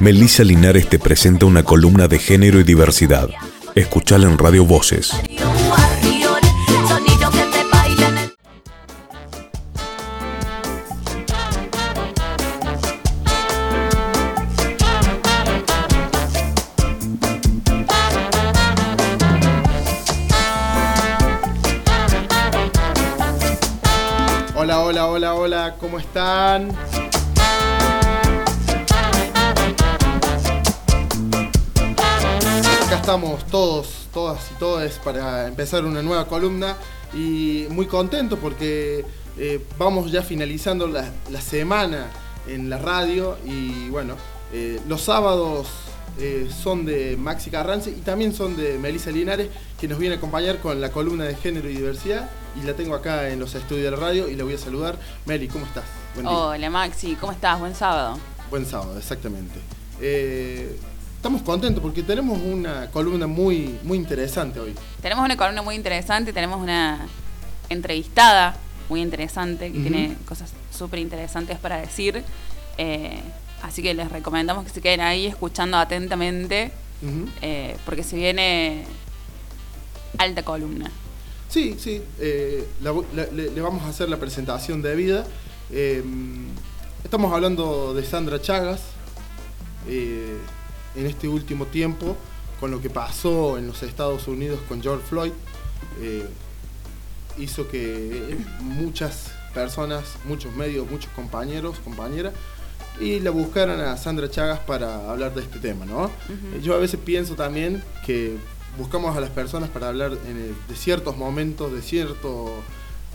Melissa Linares te presenta una columna de género y diversidad. Escuchala en Radio Voces. ¿Cómo están? Acá estamos todos, todas y todes para empezar una nueva columna y muy contento porque eh, vamos ya finalizando la, la semana en la radio y bueno, eh, los sábados eh, son de Maxi Carranza y también son de Melissa Linares que nos viene a acompañar con la columna de género y diversidad y la tengo acá en los estudios de la radio y la voy a saludar. Meli, ¿cómo estás? Buen día. Hola Maxi, ¿cómo estás? Buen sábado. Buen sábado, exactamente. Eh, estamos contentos porque tenemos una columna muy, muy interesante hoy. Tenemos una columna muy interesante, tenemos una entrevistada muy interesante que tiene cosas súper interesantes para decir. Eh, así que les recomendamos que se queden ahí escuchando atentamente eh, porque se viene alta columna. Sí, sí, eh, la vo- la- le, le vamos a hacer la presentación debida. Eh, estamos hablando de Sandra Chagas eh, en este último tiempo con lo que pasó en los Estados Unidos con George Floyd. eh, hizo que muchas personas, muchos medios, muchos compañeros, compañeras, y la buscaran a Sandra Chagas para hablar de este tema, ¿no? Yo a veces pienso también que buscamos a las personas para hablar en el- de ciertos momentos, de cierto,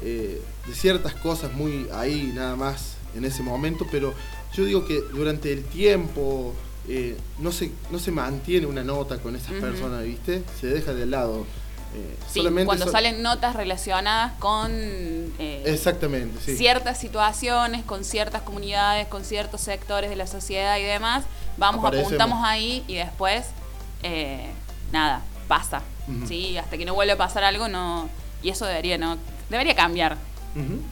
eh, de ciertas cosas muy ahí nada más en ese momento, pero yo digo que durante el tiempo eh, no se no se mantiene una nota con esas personas, ¿viste? Se deja de lado. Eh, Sí, solamente cuando so- salen notas relacionadas con eh, Exactamente, sí. ciertas situaciones, con ciertas comunidades, con ciertos sectores de la sociedad y demás, vamos, Aparecemos. apuntamos ahí y después, eh, nada, pasa. ¿sí? Hasta que no vuelva a pasar algo, no y eso debería, no debería cambiar.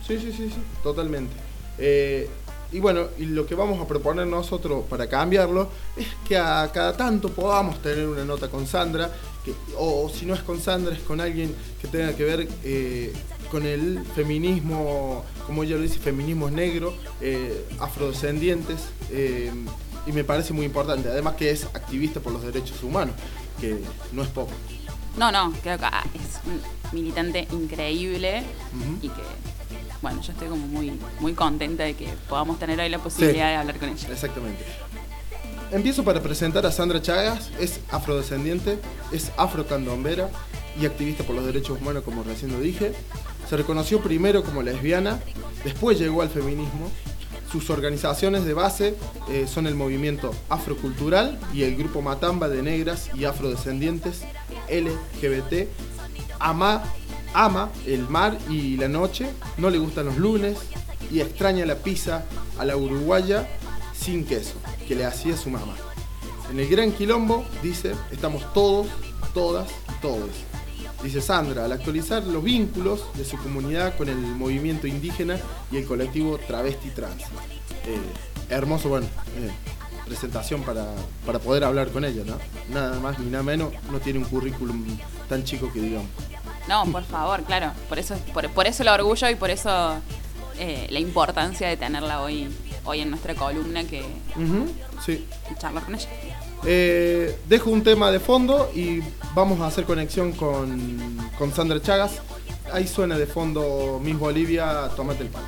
Sí, sí, sí, sí, totalmente. Eh, y bueno, y lo que vamos a proponer nosotros para cambiarlo es que a cada tanto podamos tener una nota con Sandra, que, o, si no es con Sandra, es con alguien que tenga que ver eh, con el feminismo, como ella lo dice, feminismos negros, eh, afrodescendientes, eh, y me parece muy importante, además que es activista por los derechos humanos, que no es poco. No, no, creo que ah, es un militante increíble y que, bueno, yo estoy como muy, muy contenta de que podamos tener hoy la posibilidad de hablar con ella. Exactamente. Empiezo para presentar a Sandra Chagas, es afrodescendiente, es afrocandombera y activista por los derechos humanos, como recién lo dije. Se reconoció primero como lesbiana, después llegó al feminismo. Sus organizaciones de base eh, son el movimiento afrocultural y el grupo Matamba de negras y afrodescendientes LGBT. Ama, ama el mar y la noche, no le gustan los lunes y extraña la pizza a la uruguaya sin queso que le hacía su mamá. En el Gran Quilombo, dice, estamos todos, todas todos. Dice Sandra, al actualizar los vínculos de su comunidad con el movimiento indígena y el colectivo travesti trans. Eh, hermoso, bueno, eh, presentación para, para poder hablar con ella, ¿no? Nada más ni nada menos, no tiene un currículum tan chico que digamos. No, por favor, claro. Por eso, por, por eso el orgullo y por eso eh, la importancia de tenerla hoy, hoy en nuestra columna que Ujú, sí. charlar con ella. Eh, dejo un tema de fondo y vamos a hacer conexión con, con Sandra Chagas. Ahí suena de fondo Miss Bolivia, Tomate el pan.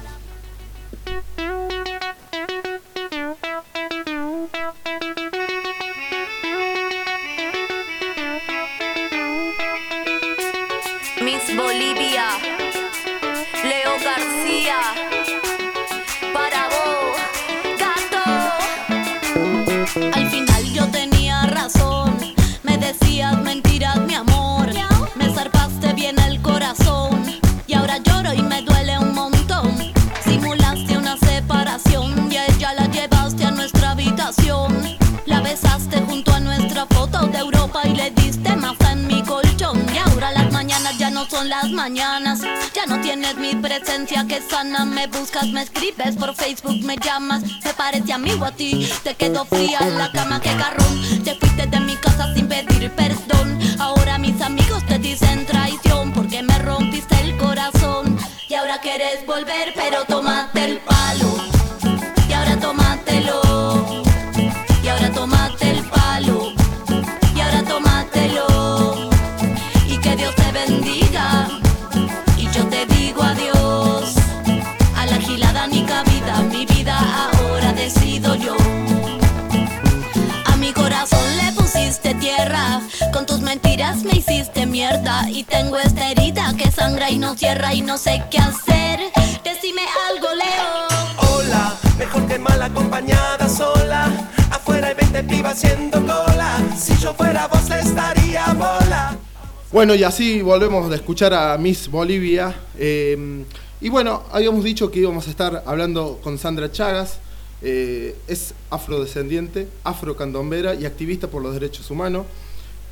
Bueno, y así volvemos de escuchar a Miss Bolivia. eh, y bueno, habíamos dicho que íbamos a estar hablando con Sandra Chagas. eh, es afrodescendiente, afrocandombera y activista por los derechos humanos.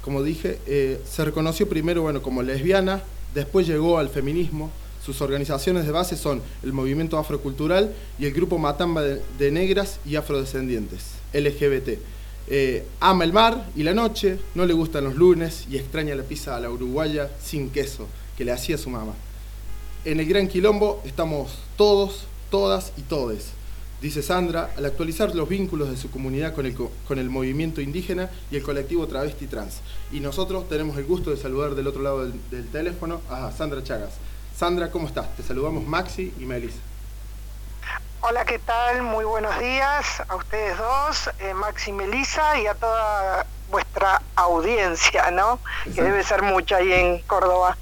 Como dije, eh, se reconoció primero bueno, como lesbiana, después llegó al feminismo. Sus organizaciones de base son el Movimiento Afrocultural y el Grupo Matamba de Negras y Afrodescendientes, LGBT. Eh, ama el mar y la noche, no le gustan los lunes y extraña la pizza a la uruguaya sin queso que le hacía su mamá. En el Gran Quilombo estamos todos, todas y todes, dice Sandra, al actualizar los vínculos de su comunidad con el, co- con el movimiento indígena y el colectivo travesti trans. Y nosotros tenemos el gusto de saludar del otro lado del, del teléfono a Sandra Chagas. Sandra, ¿cómo estás? Te saludamos Maxi y Melissa. Hola, ¿qué tal? Muy buenos días a ustedes dos, eh, Maxi Melisa, y a toda vuestra audiencia, ¿no? Que debe ser mucha ahí en Córdoba.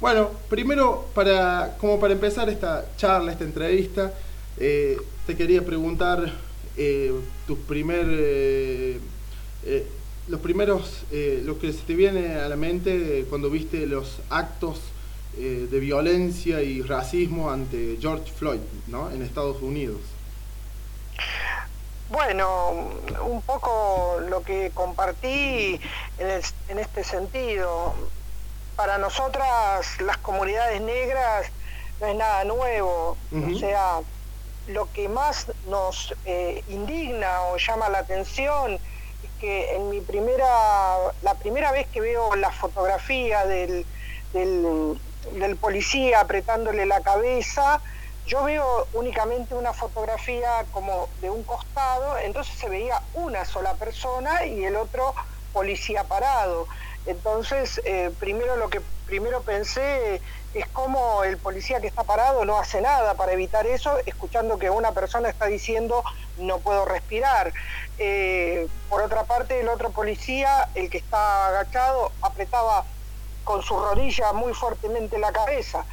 Bueno, primero, para, como para empezar esta charla, esta entrevista, eh, te quería preguntar eh, tus primer, eh, los primeros, lo que se te viene a la mente cuando viste los actos eh, de violencia y racismo ante George Floyd, ¿no? En Estados Unidos. Bueno, un poco lo que compartí en, el- en este sentido. Para nosotras, las comunidades negras, no es nada nuevo. O sea, lo que más nos eh, indigna o llama la atención es que en mi primera, la primera vez que veo la fotografía del, del, del policía apretándole la cabeza, yo veo únicamente una fotografía como de un costado, entonces se veía una sola persona y el otro policía parado. Entonces, eh, primero lo que primero pensé es cómo el policía que está parado no hace nada para evitar eso, escuchando que una persona está diciendo no puedo respirar. Eh, por otra parte, el otro policía, el que está agachado, apretaba con su rodilla muy fuertemente la cabeza.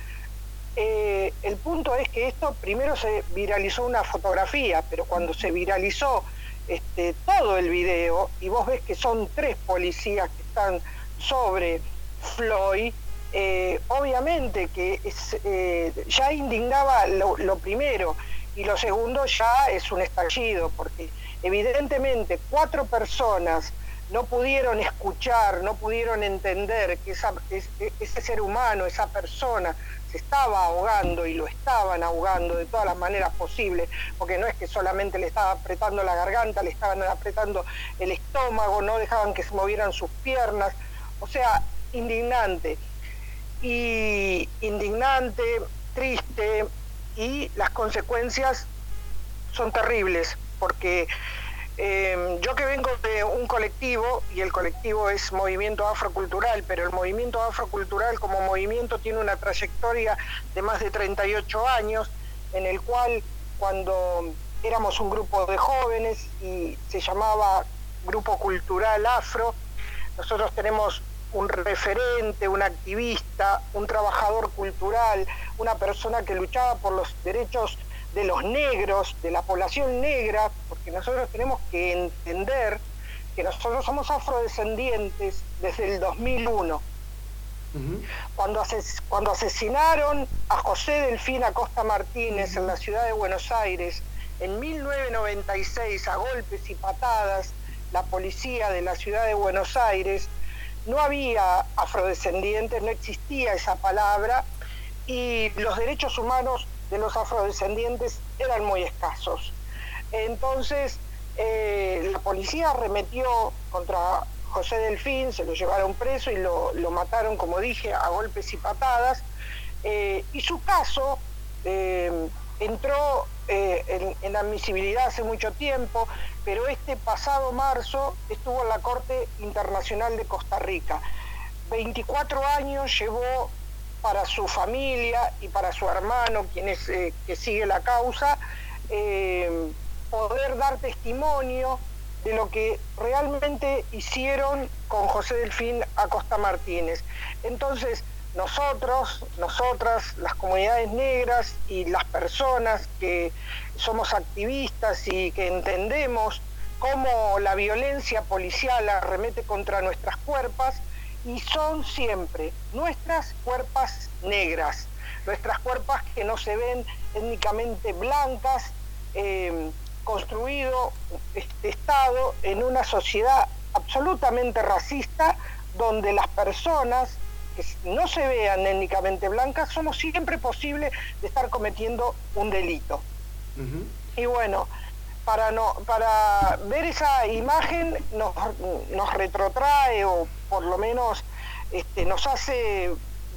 Eh, el punto es que esto primero se viralizó una fotografía, pero cuando se viralizó este, todo el video y vos ves que son tres policías que están sobre Floyd, eh, obviamente que es, eh, ya indignaba lo, lo primero y lo segundo ya es un estallido, porque evidentemente cuatro personas no pudieron escuchar, no pudieron entender que ese ser humano, esa persona, se estaba ahogando y lo estaban ahogando de todas las maneras posibles, porque no es que solamente le estaba apretando la garganta, le estaban apretando el estómago, no dejaban que se movieran sus piernas, o sea, indignante. Y indignante, triste, y las consecuencias son terribles, porque eh, yo que vengo de un colectivo, y el colectivo es Movimiento Afrocultural, pero el Movimiento Afrocultural como movimiento tiene una trayectoria de más de 38 años, en el cual cuando éramos un grupo de jóvenes y se llamaba Grupo Cultural Afro, nosotros tenemos un referente, un activista, un trabajador cultural, una persona que luchaba por los derechos de los negros, de la población negra, porque nosotros tenemos que entender que nosotros somos afrodescendientes desde el 2001. Cuando, ases- cuando asesinaron a José Delfín Acosta Martínez en la ciudad de Buenos Aires en 1996 a golpes y patadas, la policía de la ciudad de Buenos Aires, no había afrodescendientes, no existía esa palabra y los derechos humanos de los afrodescendientes eran muy escasos. Entonces, eh, la policía arremetió contra José Delfín, se lo llevaron preso y lo, mataron, como dije, a golpes y patadas. Eh, y su caso eh, entró en, en, admisibilidad hace mucho tiempo, pero este pasado marzo estuvo en la Corte Internacional de Costa Rica. 24 años llevó para su familia y para su hermano, quien es, eh, que sigue la causa, eh, poder dar testimonio de lo que realmente hicieron con José Delfín Acosta Martínez. Entonces, nosotros, nosotras, las comunidades negras y las personas que somos activistas y que entendemos cómo la violencia policial arremete contra nuestras cuerpas, y son siempre nuestras cuerpas negras, nuestras cuerpas que no se ven étnicamente blancas, eh, construido este Estado en una sociedad absolutamente racista donde las personas que no se vean étnicamente blancas somos siempre posibles de estar cometiendo un delito. Y bueno, para, no, para ver esa imagen nos, nos retrotrae o por lo menos este, nos hace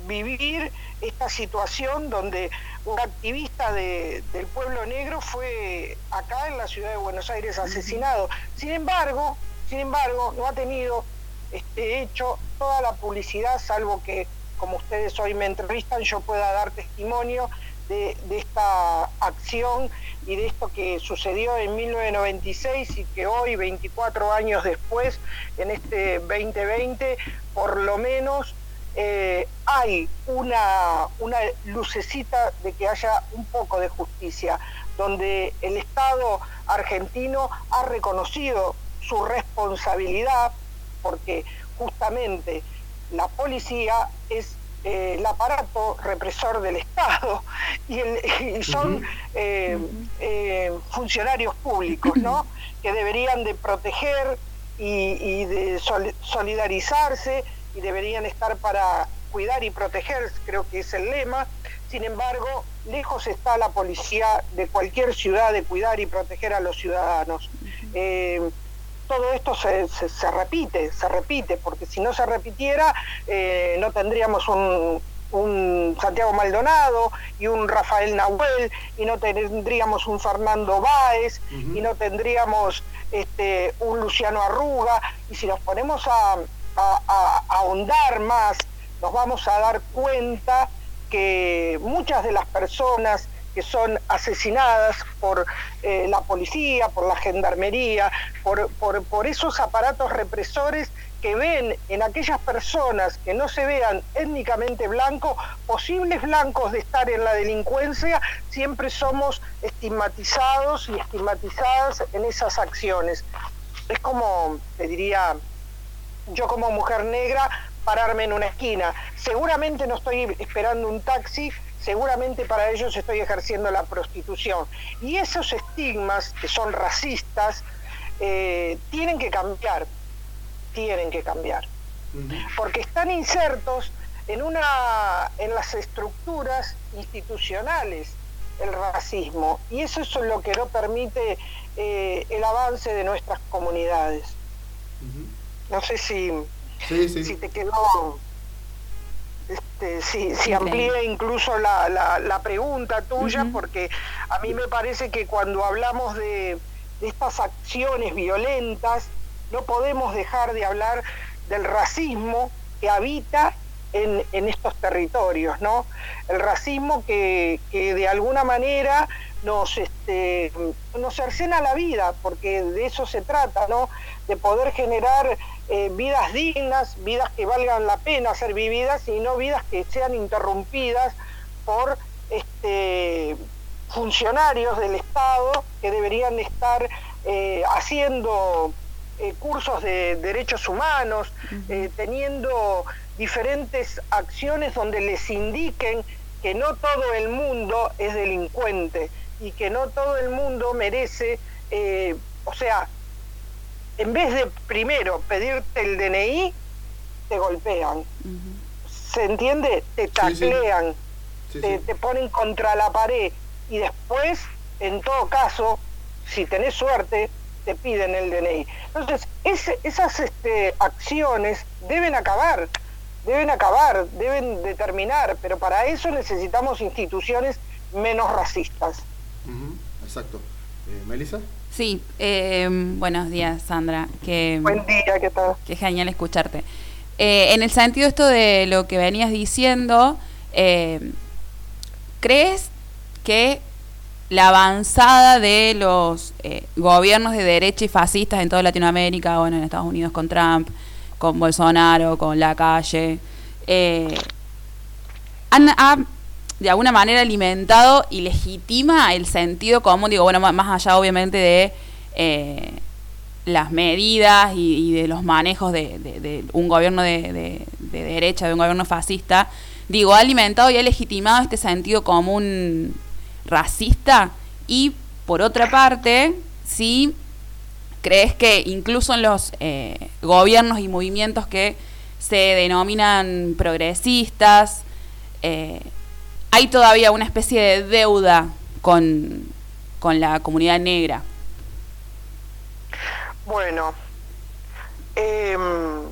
vivir esta situación donde un activista del pueblo negro fue acá en la ciudad de Buenos Aires asesinado. Sin embargo, sin embargo, no ha tenido este hecho toda la publicidad, salvo que, como ustedes hoy me entrevistan, yo pueda dar testimonio de, esta acción y de esto que sucedió en 1996 y que hoy, 24 años después, en este 2020, por lo menos eh, hay una, una lucecita de que haya un poco de justicia, donde el Estado argentino ha reconocido su responsabilidad, porque justamente la policía es eh, el aparato represor del Estado y, son eh, eh, funcionarios públicos, ¿no? Que deberían de proteger y, de solidarizarse y deberían estar para cuidar y proteger, creo que es el lema. Sin embargo, lejos está la policía de cualquier ciudad de cuidar y proteger a los ciudadanos todo esto se, se, repite, se repite, porque si no se repitiera, eh, no tendríamos un, Santiago Maldonado y un Rafael Nahuel, y no tendríamos un Fernando Báez, y no tendríamos este, un Luciano Arruga, y si nos ponemos a, a ahondar más, nos vamos a dar cuenta que muchas de las personas que son asesinadas por eh, la policía, por la gendarmería, por, por, esos aparatos represores que ven en aquellas personas que no se vean étnicamente blancos, posibles blancos de estar en la delincuencia, siempre somos estigmatizados y estigmatizadas en esas acciones. Es como, te diría, yo como mujer negra, pararme en una esquina. Seguramente no estoy esperando un taxi, seguramente para ellos estoy ejerciendo la prostitución. Y esos estigmas que son racistas eh, tienen que cambiar, tienen que cambiar, porque están insertos en, una, en las estructuras institucionales el racismo y eso es lo que no permite eh, el avance de nuestras comunidades. No sé si, si te quedó este, si, si amplíe incluso la, la, pregunta tuya, porque a mí me parece que cuando hablamos de, estas acciones violentas, no podemos dejar de hablar del racismo que habita en, en, estos territorios, ¿no? El racismo que, que de alguna manera nos, este, nos cercena la vida, porque de eso se trata, ¿no? De poder generar eh, vidas dignas, vidas que valgan la pena ser vividas y no vidas que sean interrumpidas por este, funcionarios del Estado que deberían estar eh, haciendo eh, cursos de derechos humanos, teniendo diferentes acciones donde les indiquen que no todo el mundo es delincuente y que no todo el mundo merece, o sea, en vez de primero pedirte el DNI, te golpean. ¿Se entiende? Te taclean. Sí, te, sí. te ponen contra la pared y después, en todo caso, si tenés suerte, te piden el DNI. Entonces, ese- esas este, acciones deben acabar, deben acabar, deben determinar, pero para eso necesitamos instituciones menos racistas. Exacto. Eh, ¿Melissa? Sí, eh, buenos días, Sandra. Que, Buen día, ¿qué tal? Qué genial escucharte. Eh, en el sentido esto de lo que venías diciendo, eh, ¿crees que la avanzada de los eh, gobiernos de derecha y fascistas en toda Latinoamérica, bueno, en Estados Unidos con Trump, con Bolsonaro, con la calle, eh, han, ha, de alguna manera alimentado y legitima el sentido común, digo, bueno, más allá obviamente de eh, las medidas y, de los manejos de, un gobierno de, de- de derecha, de un gobierno fascista, digo, ha alimentado y ha legitimado este sentido común racista y por otra parte, si crees que incluso en los eh, gobiernos y movimientos que se denominan progresistas, eh, hay todavía una especie de deuda con, con la comunidad negra. Bueno, em,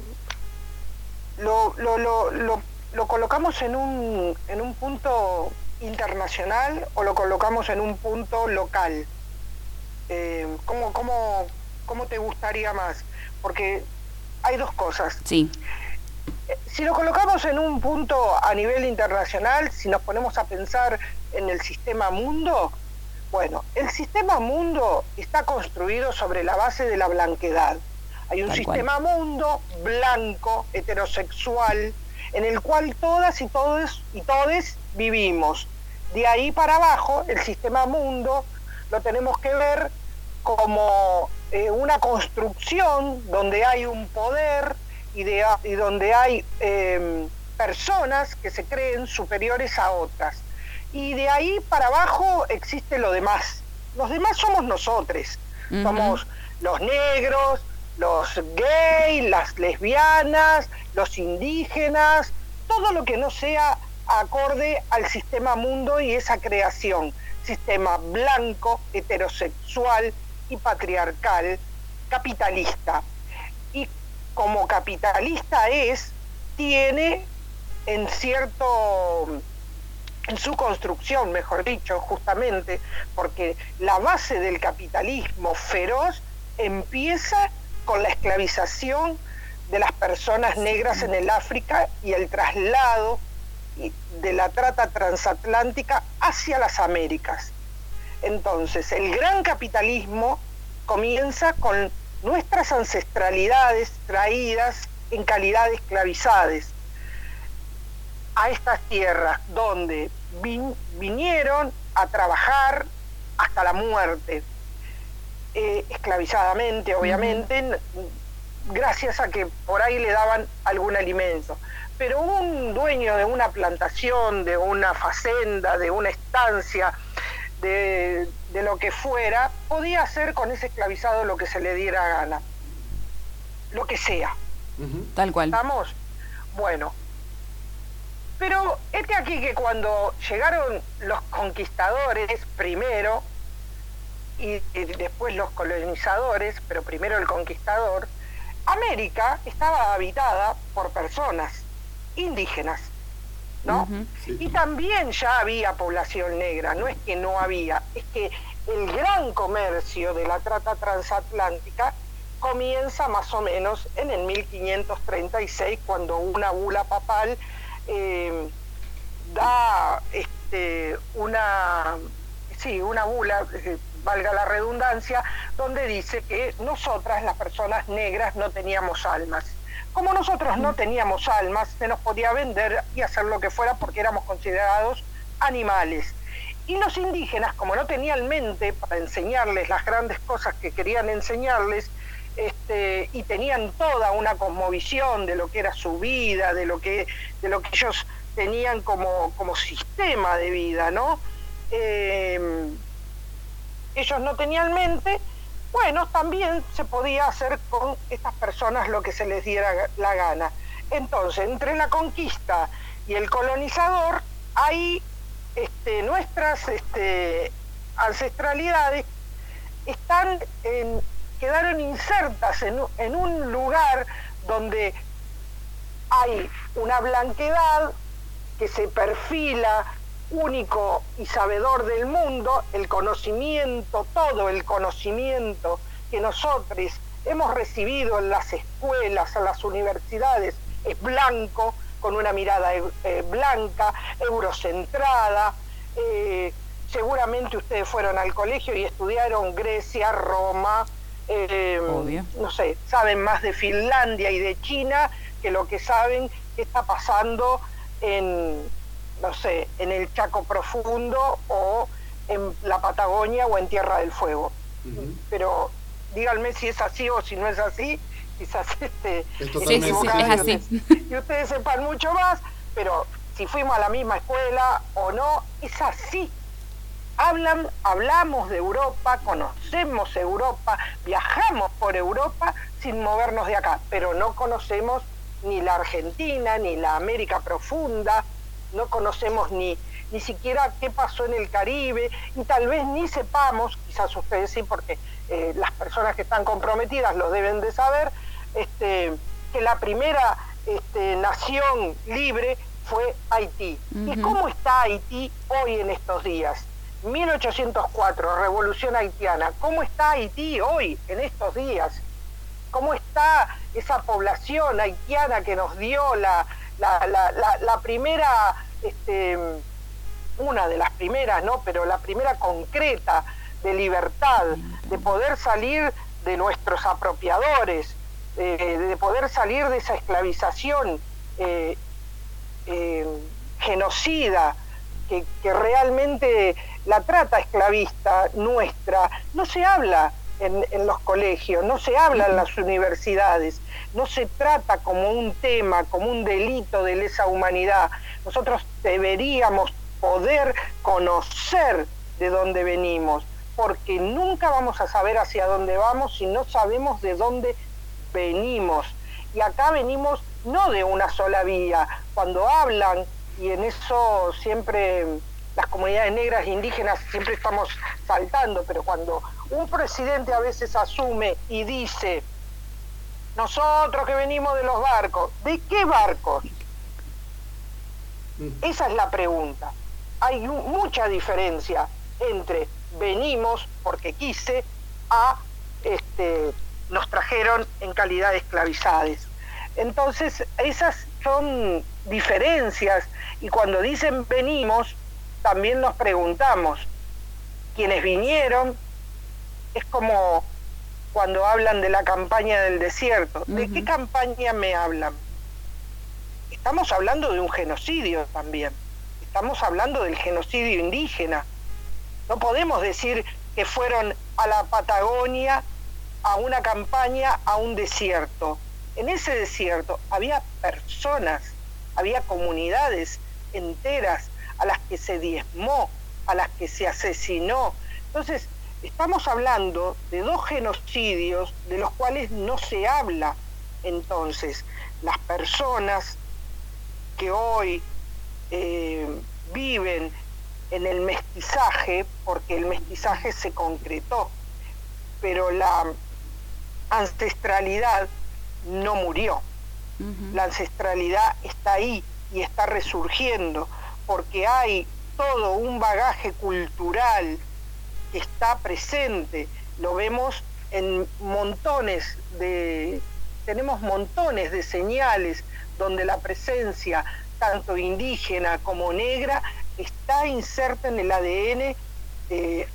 lo, lo, lo, lo, lo colocamos en un, en un punto internacional o lo colocamos en un punto local. Em, ¿cómo, cómo, ¿Cómo te gustaría más? Porque hay dos cosas. Sí, Si lo colocamos en un punto a nivel internacional, si nos ponemos a pensar en el sistema mundo, bueno, el sistema mundo está construido sobre la base de la blanquedad. Hay un Tal cual. sistema mundo blanco, heterosexual, en el cual todas y todos y todes vivimos. De ahí para abajo, el sistema mundo lo tenemos que ver como eh, una construcción donde hay un poder y, de- y donde hay eh, personas que se creen superiores a otras. Y de ahí para abajo existe lo demás. Los demás somos nosotros. Somos los negros, los gays, las lesbianas, los indígenas, todo lo que no sea acorde al sistema mundo y esa creación. Sistema blanco, heterosexual y patriarcal, capitalista. Como capitalista es, tiene en cierto en su construcción, mejor dicho, justamente, porque la base del capitalismo feroz empieza con la esclavización de las personas negras en el África y el traslado de la trata transatlántica hacia las Américas. Entonces, el gran capitalismo comienza con nuestras ancestralidades traídas en calidad de esclavizadas a estas tierras donde vin- vinieron a trabajar hasta la muerte, eh, esclavizadamente, obviamente, gracias a que por ahí le daban algún alimento. Pero un dueño de una plantación, de una facenda, de una estancia, de, de lo que fuera, podía hacer con ese esclavizado lo que se le diera gana, lo que sea. Tal cual. ¿Estamos? Bueno. Pero este aquí que cuando llegaron los conquistadores primero y, y después los colonizadores, pero primero el conquistador, América estaba habitada por personas indígenas, ¿no? Ujú. Sí. Y también ya había población negra, no es que no había, es que el gran comercio de la trata transatlántica comienza más o menos en el 1536, cuando una bula papal eh, da este, una, sí, una bula, eh, valga la redundancia, donde dice que nosotras, las personas negras, no teníamos almas. Como nosotros no teníamos almas, se nos podía vender y hacer lo que fuera porque éramos considerados animales. Y los indígenas, como no tenían mente para enseñarles las grandes cosas que querían enseñarles, este, y tenían toda una cosmovisión de lo que era su vida, de lo que, de lo que ellos tenían como, como sistema de vida, ¿no? Eh, ellos no tenían mente, bueno, también se podía hacer con estas personas lo que se les diera la gana. Entonces, entre la conquista y el colonizador hay este, nuestras este, ancestralidades están quedaron insertas en, en un lugar donde hay una blanquedad que se perfila único y sabedor del mundo, el conocimiento, todo el conocimiento que nosotros hemos recibido en las escuelas, en las universidades, es blanco, con una mirada eh, eh, blanca, eurocentrada. eh, seguramente ustedes fueron al colegio y estudiaron Grecia, Roma, eh, no sé, saben más de Finlandia y de China que lo que saben que está pasando en, no sé, en el Chaco Profundo o en la Patagonia o en Tierra del Fuego. Pero díganme si es así o si no es así, quizás este, Es Sí, sí, es y así. ustedes- y ustedes sepan mucho más, pero si fuimos a la misma escuela o no, es así. Hablan, hablamos de Europa, conocemos Europa, viajamos por Europa sin movernos de acá, pero no conocemos ni la Argentina, ni la América profunda, no conocemos ni, ni siquiera qué pasó en el Caribe, y tal vez ni sepamos, quizás ustedes sí, porque eh, las personas que están comprometidas lo deben de saber, este, que la primera este, nación libre fue Haití. ¿Y cómo está Haití hoy en estos días? 1804, Revolución Haitiana. ¿Cómo está Haití hoy, en estos días? ¿Cómo está esa población haitiana que nos dio la, la, la- la- la primera, este, una de las primeras, ¿no? Pero la primera concreta de libertad, de poder salir de nuestros apropiadores, eh, de poder salir de esa esclavización eh, eh, genocida que, que realmente la trata esclavista nuestra no se habla en, los colegios, no se habla en las universidades, no se trata como un tema, como un delito de lesa humanidad. Nosotros deberíamos poder conocer de dónde venimos, porque nunca vamos a saber hacia dónde vamos si no sabemos de dónde venimos. Y acá venimos no de una sola vía. Cuando hablan, y en eso siempre las comunidades negras e indígenas siempre estamos saltando, pero cuando un presidente a veces asume y dice, nosotros que venimos de los barcos, ¿de qué barcos? Esa es la pregunta. Hay mucha diferencia entre venimos porque quise a este, nos trajeron en calidad de esclavizados. Entonces, esas son diferencias y cuando dicen venimos, también nos preguntamos, quienes vinieron, es como cuando hablan de la campaña del desierto, ¿de qué campaña me hablan? Estamos hablando de un genocidio también, estamos hablando del genocidio indígena. No podemos decir que fueron a la Patagonia a una campaña a un desierto. En ese desierto había personas, había comunidades enteras a las que se diezmó, a las que se asesinó. Entonces, estamos hablando de dos genocidios de los cuales no se habla. Entonces, las personas que hoy eh, viven en el mestizaje, porque el mestizaje se concretó, pero la ancestralidad no murió. La ancestralidad está ahí y está resurgiendo, porque hay todo un bagaje cultural está presente. Lo vemos en montones de, tenemos montones de señales donde la presencia tanto indígena como negra está inserta en el ADN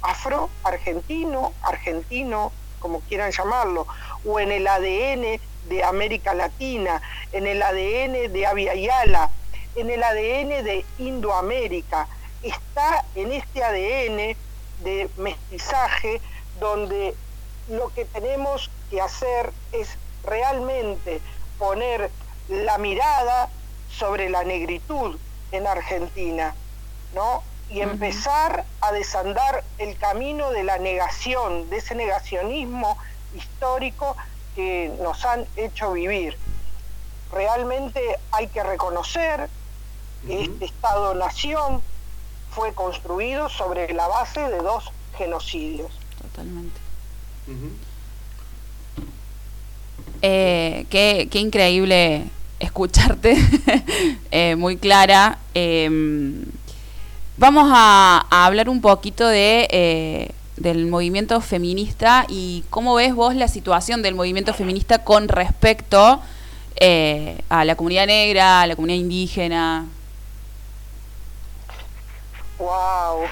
afro-argentino, argentino, como quieran llamarlo, o en el ADN de América Latina, en el ADN de Avia Yala, en el ADN de Indoamérica. Está en este ADN de mestizaje donde lo que tenemos que hacer es realmente poner la mirada sobre la negritud en Argentina, ¿no? Y empezar a desandar el camino de la negación, de ese negacionismo histórico que nos han hecho vivir. Realmente hay que reconocer que este Estado-nación fue construido sobre la base de dos genocidios. Totalmente. Eh, qué, qué increíble escucharte, eh, muy clara. Em, vamos a, a hablar un poquito de, eh, del movimiento feminista y cómo ves vos la situación del movimiento feminista con respecto eh, a la comunidad negra, a la comunidad indígena. ¡Wow!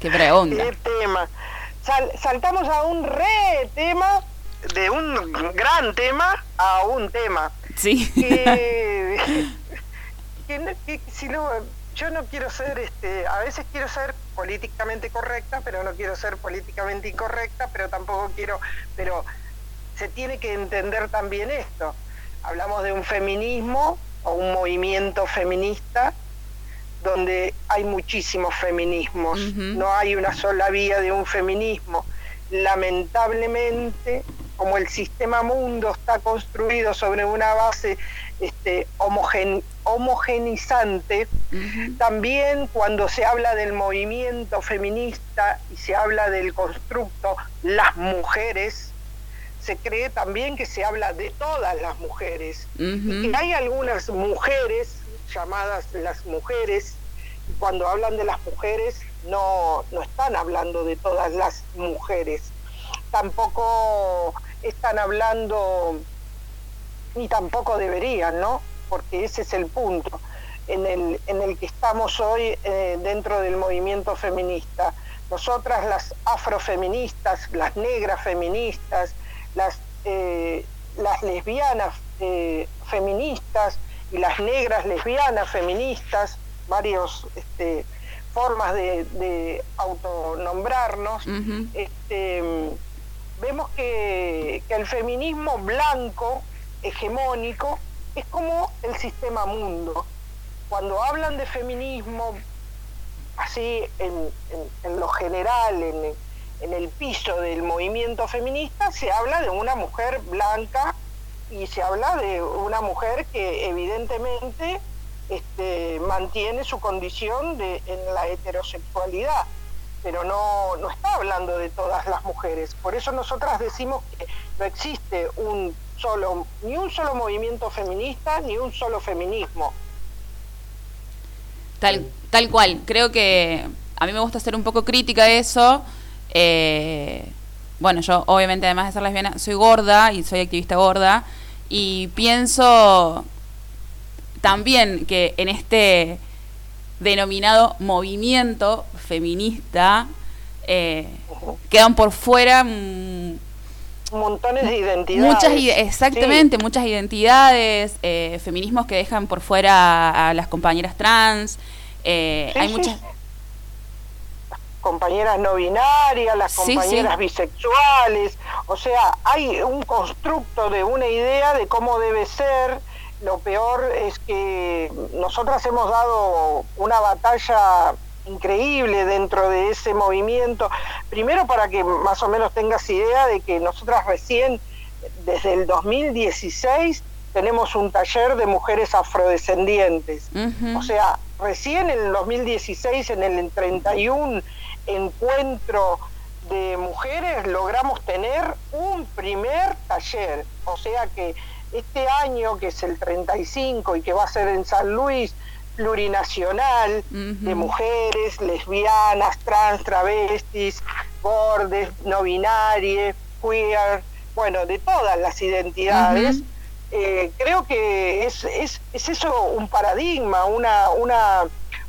Qué pregunta. ¡Qué tema! Sal- saltamos a un re tema, de un gran tema a un tema. Sí. que, que no- que si no, yo no quiero ser, este, a veces quiero ser políticamente correcta, pero no quiero ser políticamente incorrecta, pero tampoco quiero, pero se tiene que entender también esto. Hablamos de un feminismo o un movimiento feminista donde hay muchísimos feminismos, no hay una sola vía de un feminismo. Lamentablemente, como el sistema mundo está construido sobre una base este, homogen- homogenizante, también cuando se habla del movimiento feminista y se habla del constructo las mujeres, se cree también que se habla de todas las mujeres. Y que hay algunas mujeres llamadas las mujeres cuando hablan de las mujeres no, no están hablando de todas las mujeres. Tampoco están hablando ni tampoco deberían no porque ese es el punto en el, en el que estamos hoy eh, dentro del movimiento feminista. Nosotras las afrofeministas las negras feministas las eh, las lesbianas eh, feministas y las negras lesbianas feministas, varios este, formas de, de autonombrarnos, este, vemos que, que el feminismo blanco, hegemónico, es como el sistema mundo. Cuando hablan de feminismo, así en, en- en lo general, en, en el piso del movimiento feminista, se habla de una mujer blanca y se habla de una mujer que evidentemente este, mantiene su condición de, en la heterosexualidad, pero no, no está hablando de todas las mujeres. Por eso nosotras decimos que no existe un solo, ni un solo movimiento feminista, ni un solo feminismo. Tal, tal cual. Creo que a mí me gusta ser un poco crítica de eso. Eh, bueno, yo obviamente además de ser lesbiana, soy gorda y soy activista gorda. Y pienso también que en este denominado movimiento feminista eh, quedan por fuera mm, Montones de identidades. Muchas, exactamente, Sí. muchas identidades, eh, feminismos que dejan por fuera a, a las compañeras trans. eh, Sí, hay sí, muchas. Compañeras no binarias, las Sí, sí. compañeras bisexuales, o sea, hay un constructo de una idea de cómo debe ser. Lo peor es que nosotras hemos dado una batalla increíble dentro de ese movimiento. Primero para que más o menos tengas idea de que nosotras recién, desde el 2016, tenemos un taller de mujeres afrodescendientes. O sea, recién en el 2016, en el 31 encuentro de mujeres, logramos tener un primer taller. O sea que este año, que es el 35 y que va a ser en San Luis, plurinacional, de mujeres, lesbianas, trans, travestis, gordes, no binarias, queer, bueno, de todas las identidades. Eh, creo que es, es, es eso un paradigma, una, una,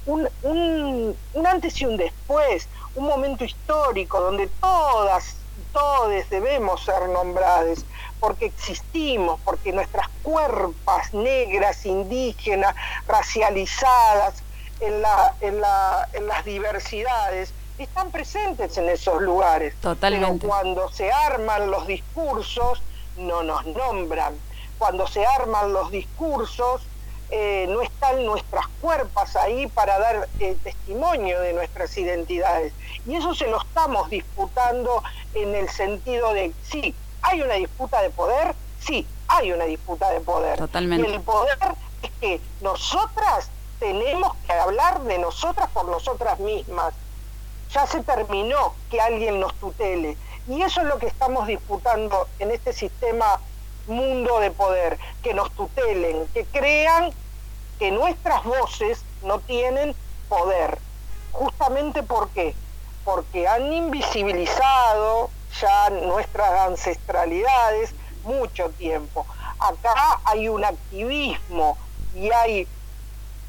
un, un, un antes y un después, un momento histórico donde todas, todos debemos ser nombradas, porque existimos, porque nuestras cuerpas negras, indígenas, racializadas, en, la, en, la, en las diversidades, están presentes en esos lugares. Totalmente. Pero cuando se arman los discursos, no nos nombran. Cuando se arman los discursos, eh, no están nuestras cuerpas ahí para dar eh, testimonio de nuestras identidades. Y eso se lo estamos disputando en el sentido de, sí, hay una disputa de poder, sí, hay una disputa de poder. Totalmente. Y el poder es que nosotras tenemos que hablar de nosotras por nosotras mismas. Ya se terminó que alguien nos tutele. Y eso es lo que estamos disputando en este sistema mundo de poder, que nos tutelen, que crean que nuestras voces no tienen poder. Justamente por qué? Porque han invisibilizado ya nuestras ancestralidades mucho tiempo. Acá hay un activismo y hay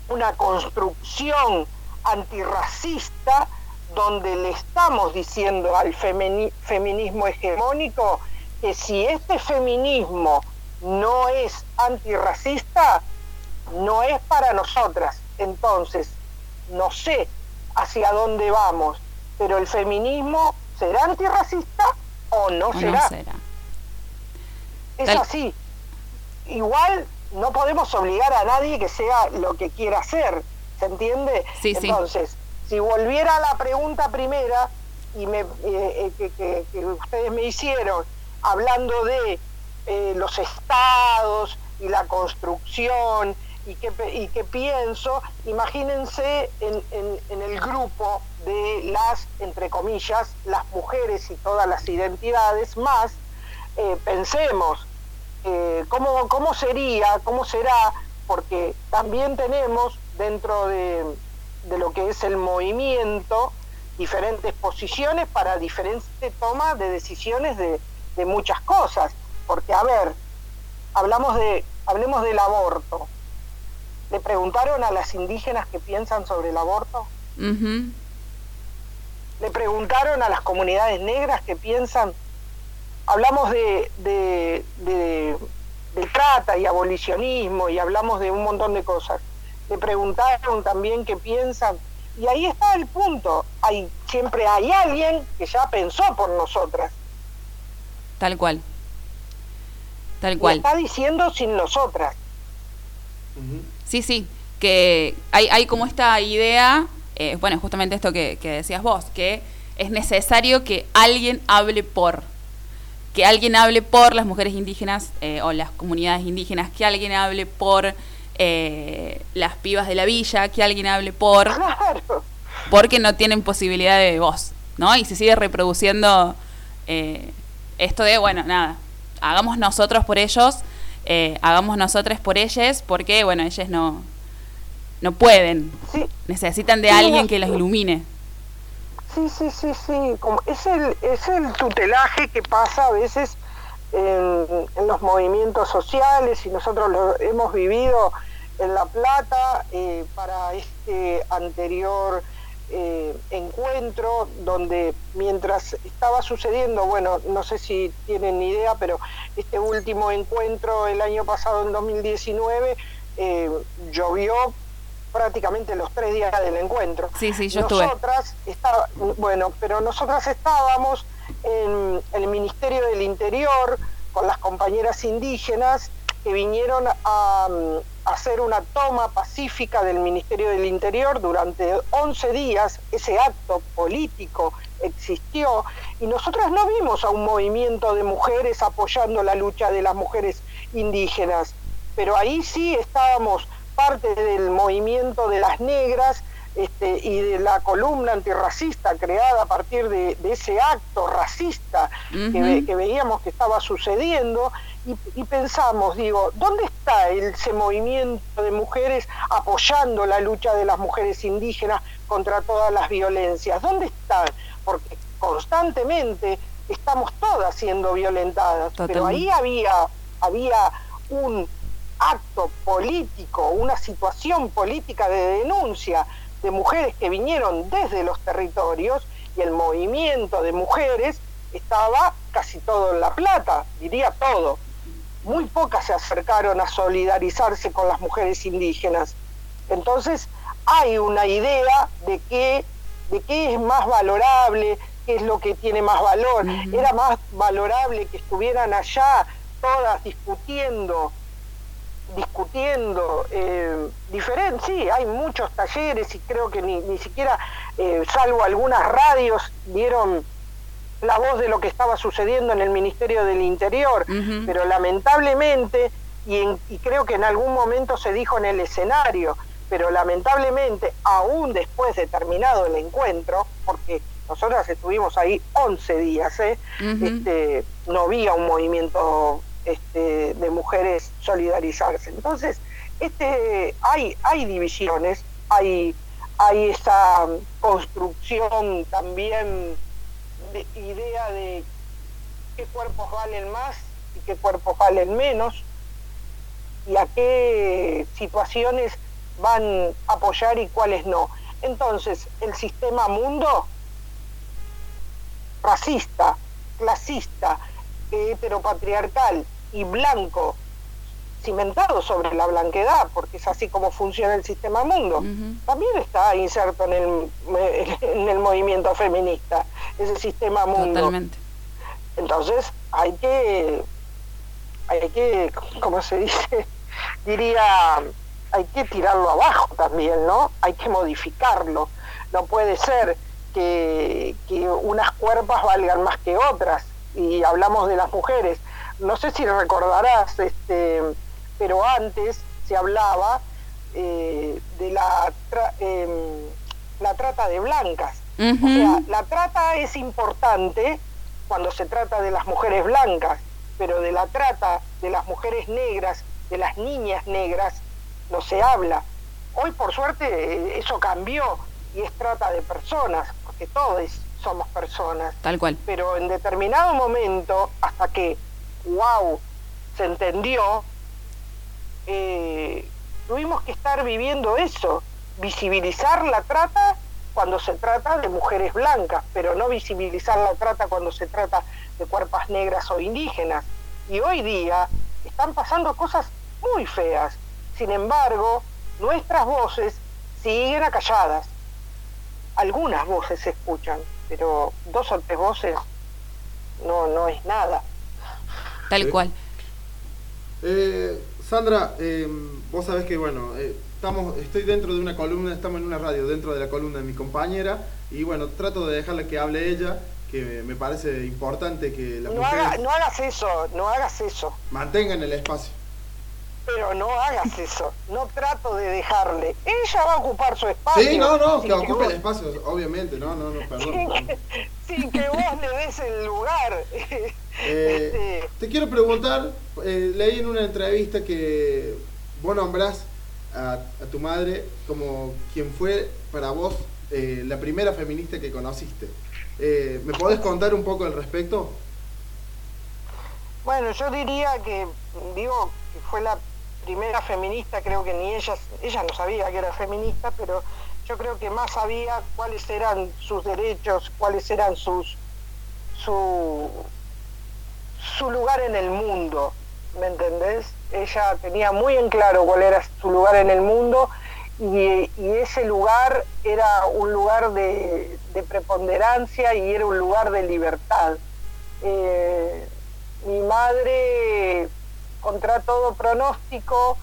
una construcción antirracista donde le estamos diciendo al feminismo hegemónico que si este feminismo no es antirracista, no es para nosotras. Entonces, no sé hacia dónde vamos, pero el feminismo será antirracista o no, será? Es así. Igual no podemos obligar a nadie que sea lo que quiera hacer, ¿se entiende? Sí, Entonces, si volviera a la pregunta primera y me, eh, eh, que, ustedes me hicieron, hablando de eh, los estados y la construcción y qué, y qué pienso, imagínense en, en, el grupo de las, entre comillas, las mujeres y todas las identidades más, pensemos, eh, ¿cómo, ¿cómo sería, cómo será? Porque también tenemos dentro de, lo que es el movimiento diferentes posiciones para diferentes tomas de decisiones de, muchas cosas. Porque, a ver, hablamos de, hablemos del aborto. ¿Le preguntaron a las indígenas qué piensan sobre el aborto? ¿Le preguntaron a las comunidades negras qué piensan hablamos de, de, trata y abolicionismo y hablamos de un montón de cosas. Le preguntaron también qué piensan y ahí está el punto. Hay, siempre hay alguien que ya pensó por nosotras. Tal cual. Tal cual. está diciendo sin nosotras. Sí, sí. Que hay, hay como esta idea, eh, bueno, justamente esto que, que decías vos, que es necesario que alguien hable por que alguien hable por las mujeres indígenas eh, o las comunidades indígenas, que alguien hable por eh, las pibas de la villa, que alguien hable por... Porque no tienen posibilidad de voz, ¿no? Y se sigue reproduciendo esto de, bueno, nada, hagamos nosotros por ellos, hagamos nosotros por ellas, porque, bueno, ellas no, no pueden, necesitan de alguien que los ilumine. Sí, sí, sí, sí. Como es, el, es el tutelaje que pasa a veces en, los movimientos sociales y nosotros lo hemos vivido en La Plata eh, para este anterior eh, encuentro donde mientras estaba sucediendo, bueno, no sé si tienen idea, pero este último encuentro el año pasado en 2019 eh, llovió prácticamente los tres días del encuentro. Sí, sí, yo nosotras estuve. bueno, pero nosotras estábamos en el Ministerio del Interior con las compañeras indígenas que vinieron a, mm, hacer una toma pacífica del Ministerio del Interior durante 11 días. Ese acto político existió y nosotras no vimos a un movimiento de mujeres apoyando la lucha de las mujeres indígenas, pero ahí sí estábamos parte del movimiento de las negras este, y de la columna antirracista creada a partir de, ese acto racista que, veíamos que estaba sucediendo y, pensamos, digo, ¿dónde está ese movimiento de mujeres apoyando la lucha de las mujeres indígenas contra todas las violencias? ¿Dónde están? Porque constantemente estamos todas siendo violentadas, pero ahí había, había un acto político, una situación política de denuncia de mujeres que vinieron desde los territorios y el movimiento de mujeres estaba casi todo en La Plata, diría todo. Muy pocas se acercaron a solidarizarse con las mujeres indígenas. Entonces hay una idea de qué, de qué es más valorable, qué es lo que tiene más valor. Era más valorable que estuvieran allá todas discutiendo discutiendo, eh, diferente, sí, hay muchos talleres y creo que ni, ni siquiera, eh, salvo algunas radios, dieron la voz de lo que estaba sucediendo en el Ministerio del Interior, pero lamentablemente, y, y creo que en algún momento se dijo en el escenario, pero lamentablemente, aún después de terminado el encuentro, porque nosotras estuvimos ahí 11 días, ¿eh? Este, no había un movimiento este, de mujeres solidarizarse. Entonces, este, hay, hay divisiones, hay, hay esa construcción también de idea de qué cuerpos valen más y qué cuerpos valen menos y a qué situaciones van a apoyar y cuáles no. Entonces, el sistema mundo racista, clasista, heteropatriarcal y blanco, cimentado sobre la blanquedad, porque es así como funciona el sistema mundo, también está inserto en el, en el movimiento feminista, ese sistema mundo. Totalmente. Entonces hay que, hay que, ¿cómo se dice? Diría, hay que tirarlo abajo también, ¿no? Hay que modificarlo. No puede ser que, que unas cuerpas valgan más que otras. Y hablamos de las mujeres. No sé si recordarás, este, pero antes se hablaba eh, de la, tra- em, la trata de blancas. O sea, la trata es importante cuando se trata de las mujeres blancas, pero de la trata de las mujeres negras, de las niñas negras, no se habla. Hoy, por suerte, eh, eso cambió y es trata de personas, porque todos somos personas. Tal cual. Pero en determinado momento, hasta que, wow, se entendió, eh, tuvimos que estar viviendo eso, visibilizar la trata cuando se trata de mujeres blancas, pero no visibilizar la trata cuando se trata de cuerpas negras o indígenas. Y hoy día están pasando cosas muy feas. Sin embargo, nuestras voces siguen acalladas. Algunas voces se escuchan, pero dos o tres voces no, no es nada. Tal cual. Eh, Sandra, eh, vos sabés que bueno, eh, estamos, estoy dentro de una columna, estamos en una radio dentro de la columna de mi compañera y bueno, trato de dejarla que hable ella, que me parece importante que las No, haga- mujeres no hagas eso, no hagas eso, mantengan el espacio. Pero no hagas eso. No trato de dejarle. Ella va a ocupar su espacio. Sí, no, no, que ocupe vos- el espacio, obviamente, no, no, no, perdón. sin perdón. que, sin que vos le des el lugar. Eh, Este, te quiero preguntar, eh, leí en una entrevista que vos nombrás a, a tu madre como quien fue para vos eh, la primera feminista que conociste. Eh, ¿Me podés contar un poco al respecto? Bueno, yo diría que, digo, que fue la primera feminista, creo que ni ella, ella no sabía que era feminista, pero yo creo que más sabía cuáles eran sus derechos, cuáles eran sus, su, su lugar en el mundo, ¿me entendés? Ella tenía muy en claro cuál era su lugar en el mundo y, ese lugar era un lugar de, de preponderancia y era un lugar de libertad. Eh, mi madre, contra todo pronóstico,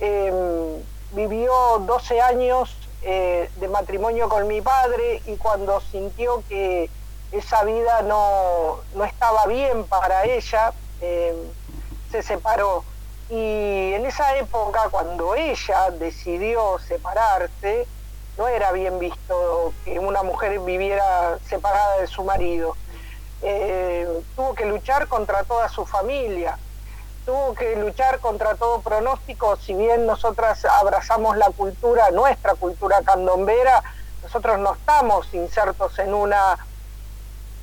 eh, vivió 12 años eh, de matrimonio con mi padre y cuando sintió que esa vida no, no estaba bien para ella, eh, se separó. Y en esa época, cuando ella decidió separarse, no era bien visto que una mujer viviera separada de su marido. Eh, tuvo que luchar contra toda su familia, tuvo que luchar contra todo pronóstico, si bien nosotras abrazamos la cultura, nuestra cultura candombera, nosotros no estamos insertos en una,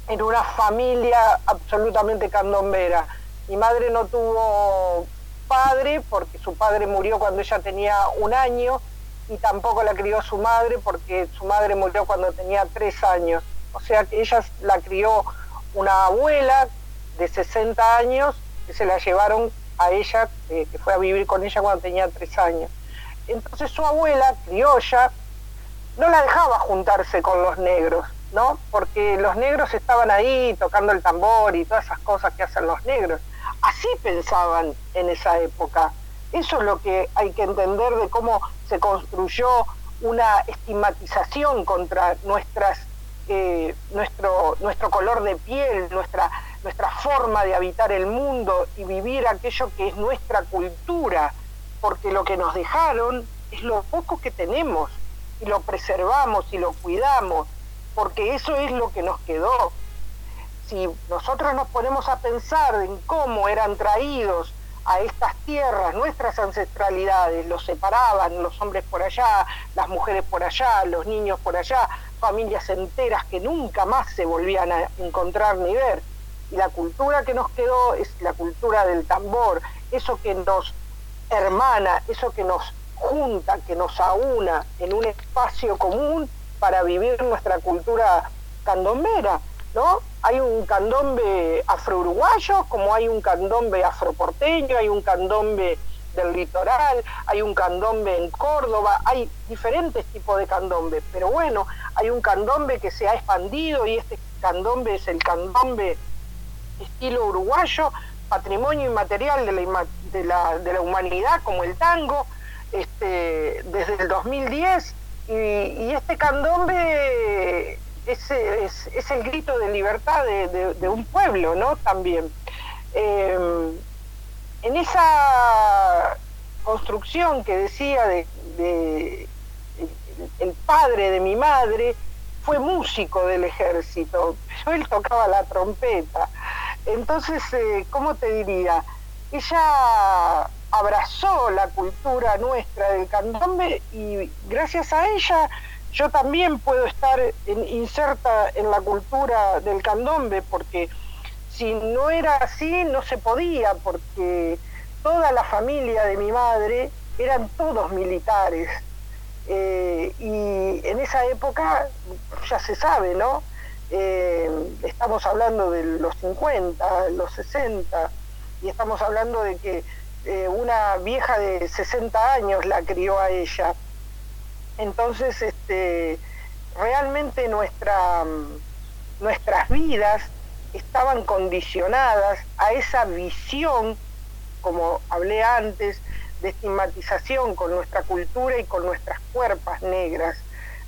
en una familia absolutamente candombera. Mi madre no tuvo padre porque su padre murió cuando ella tenía un año y tampoco la crió su madre porque su madre murió cuando tenía tres años. O sea que ella la crió una abuela de 60 años que se la llevaron a ella, eh, que fue a vivir con ella cuando tenía tres años. Entonces su abuela, criolla, no la dejaba juntarse con los negros, ¿no? Porque los negros estaban ahí tocando el tambor y todas esas cosas que hacen los negros. Así pensaban en esa época. Eso es lo que hay que entender de cómo se construyó una estigmatización contra nuestras eh, nuestro, nuestro color de piel, nuestra, nuestra forma de habitar el mundo y vivir aquello que es nuestra cultura, porque lo que nos dejaron es lo poco que tenemos y lo preservamos y lo cuidamos, porque eso es lo que nos quedó. Si nosotros nos ponemos a pensar en cómo eran traídos a estas tierras, nuestras ancestralidades, los separaban, los hombres por allá, las mujeres por allá, los niños por allá, familias enteras que nunca más se volvían a encontrar ni ver. Y la cultura que nos quedó es la cultura del tambor, eso que nos hermana, eso que nos junta, que nos aúna en un espacio común para vivir nuestra cultura candombera, ¿no? Hay un candombe afro-uruguayo, como hay un candombe afroporteño, hay un candombe del litoral, hay un candombe en Córdoba, hay diferentes tipos de candombe, pero bueno, hay un candombe que se ha expandido y este candombe es el candombe estilo uruguayo, patrimonio inmaterial de la, de la, de la humanidad como el tango, este, desde el 2010 y, este candombe es, es, el grito de libertad de, un pueblo, ¿no? También. Em, en esa construcción que decía de, el padre de mi madre fue músico del ejército, pero él tocaba la trompeta. Entonces, eh, ¿cómo te diría? Ella abrazó la cultura nuestra del candombe y gracias a ella yo también puedo estar inserta en la cultura del candombe porque si no era así no se podía porque toda la familia de mi madre eran todos militares eh, y en esa época ya se sabe, ¿no? Eh, estamos hablando de los 50, los 60 y estamos hablando de que eh, una vieja de 60 años la crió a ella. Entonces, este, realmente nuestra, nuestras vidas estaban condicionadas a esa visión, como hablé antes, de estigmatización con nuestra cultura y con nuestras cuerpas negras,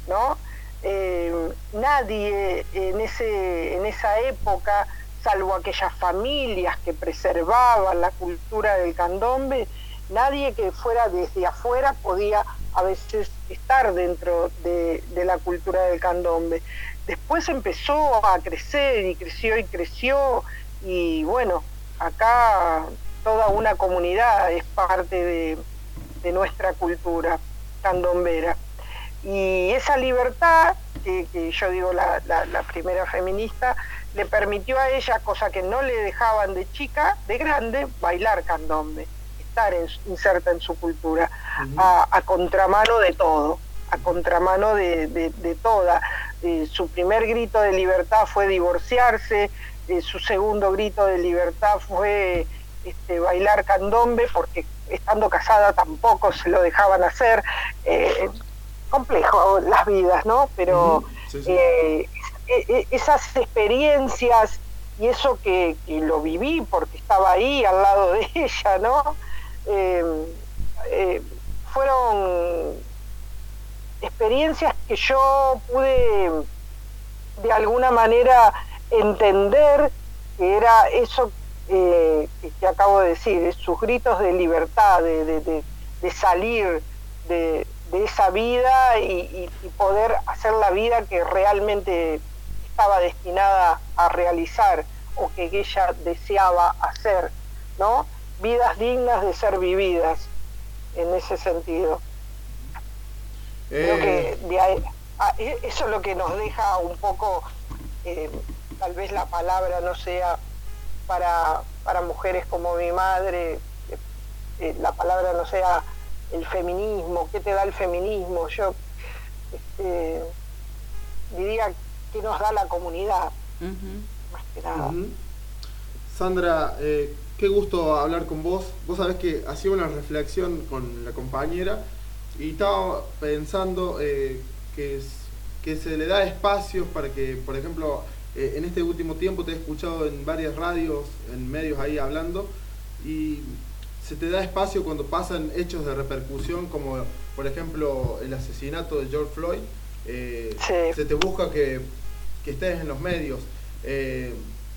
¿no? Eh, nadie en, ese, en esa época salvo aquellas familias que preservaban la cultura del candombe, nadie que fuera desde afuera podía a veces estar dentro de, la cultura del candombe. Después empezó a crecer y creció y creció y bueno, acá toda una comunidad es parte de, nuestra cultura candombera. Y esa libertad, que, yo digo la primera feminista, le permitió a ella, cosa que no le dejaban de chica, de grande, bailar candombe, estar inserta en su cultura, a, contramano de todo, a contramano de, toda. Eh, su primer grito de libertad fue divorciarse, eh, su segundo grito de libertad fue este, bailar candombe, porque estando casada tampoco se lo dejaban hacer. Eh, complejo las vidas, ¿no? Pero e, e, esas experiencias y eso que, lo viví porque estaba ahí al lado de ella, ¿no? Em, eh, fueron experiencias que yo pude de alguna manera entender que era eso eh, que, acabo de decir, sus gritos de libertad, de, salir de, esa vida y, poder hacer la vida que realmente estaba destinada a realizar o que ella deseaba hacer, ¿no? Vidas dignas de ser vividas en ese sentido. Creo que eh. e, eso es lo que nos deja un poco, eh, tal vez la palabra no sea para, para mujeres como mi madre, eh, la palabra no sea el feminismo, ¿qué te da el feminismo? Yo este, diría que nos da la comunidad, más que nada. Sandra, eh, qué gusto hablar con vos. Vos sabés que hacía una reflexión con la compañera y estaba pensando eh, que, que se le da espacios para que, por ejemplo, eh, en este último tiempo te he escuchado en varias radios, en medios ahí hablando, y se te da espacio cuando pasan hechos de repercusión como, por ejemplo, el asesinato de George Floyd. Se te busca que que estés en los medios. Eh,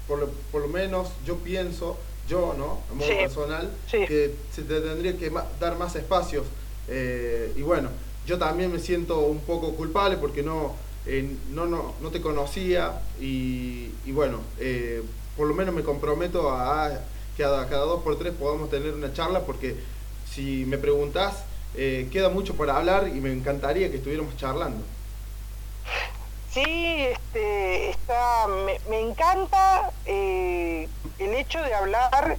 por, lo, por, lo, menos yo pienso, yo, ¿no? A modo personal, que se te tendría que dar más espacios. Eh, y bueno, yo también me siento un poco culpable porque no, eh, no, no, no te conocía y, y bueno, eh, por lo menos me comprometo a que cada, cada dos por tres podamos tener una charla porque si me preguntás, eh, queda mucho por hablar y me encantaría que estuviéramos charlando. Sí, este, está, me, me encanta eh, el hecho de hablar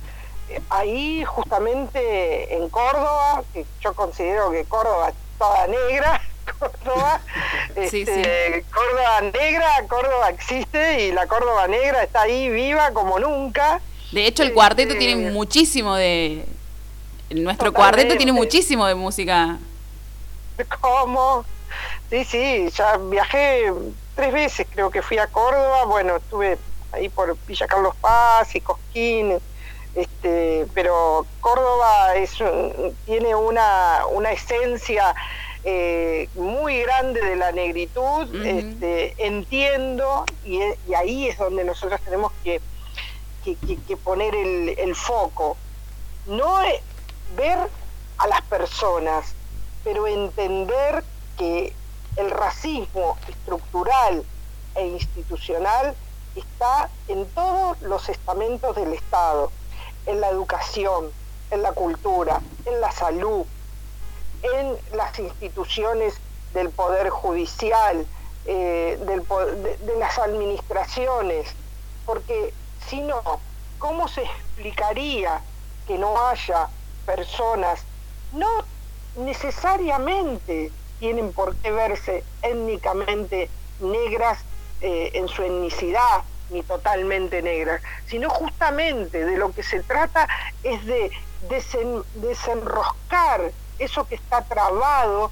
eh, ahí justamente en Córdoba, que yo considero que Córdoba es toda negra, Córdoba, Sí, este, Córdoba negra, Córdoba existe y la Córdoba negra está ahí viva como nunca. De hecho, el cuarteto tiene muchísimo de... Nuestro cuarteto tiene muchísimo de música. ¿Cómo? Sí, sí, ya viajé tres veces, creo que fui a Córdoba, bueno, estuve ahí por Villa Carlos Paz y Cosquín, este, pero Córdoba es un- tiene una, una esencia eh, muy grande de la negritud, este, entiendo, y, y ahí es donde nosotros tenemos que, que- poner el, foco. No eh, ver a las personas, pero entender que el racismo estructural e institucional está en todos los estamentos del Estado, en la educación, en la cultura, en la salud, en las instituciones del Poder Judicial, eh, de, de las administraciones, porque si no, ¿cómo se explicaría que no haya personas, no necesariamente tienen por qué verse étnicamente negras eh, en su etnicidad, ni totalmente negras, sino justamente de lo que se trata es de desen- desenroscar eso que está trabado,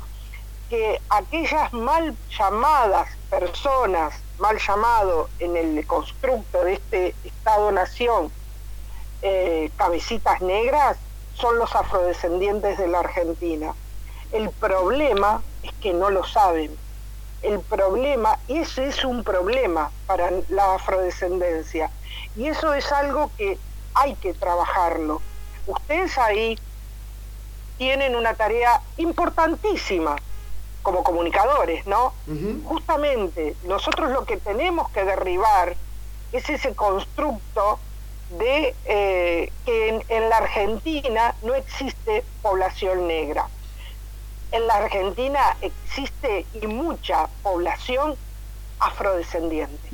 que aquellas mal llamadas personas, mal llamado en el constructo de este Estado-Nación, eh, cabecitas negras, son los afrodescendientes de la Argentina. El problema es que no lo saben. El problema, y ese es un problema para la afrodescendencia. Y eso es algo que hay que trabajarlo. Ustedes ahí tienen una tarea importantísima como comunicadores, ¿no? Justamente nosotros lo que tenemos que derribar es ese constructo de eh, que en, en la Argentina no existe población negra. En la Argentina existe y mucha población afrodescendiente.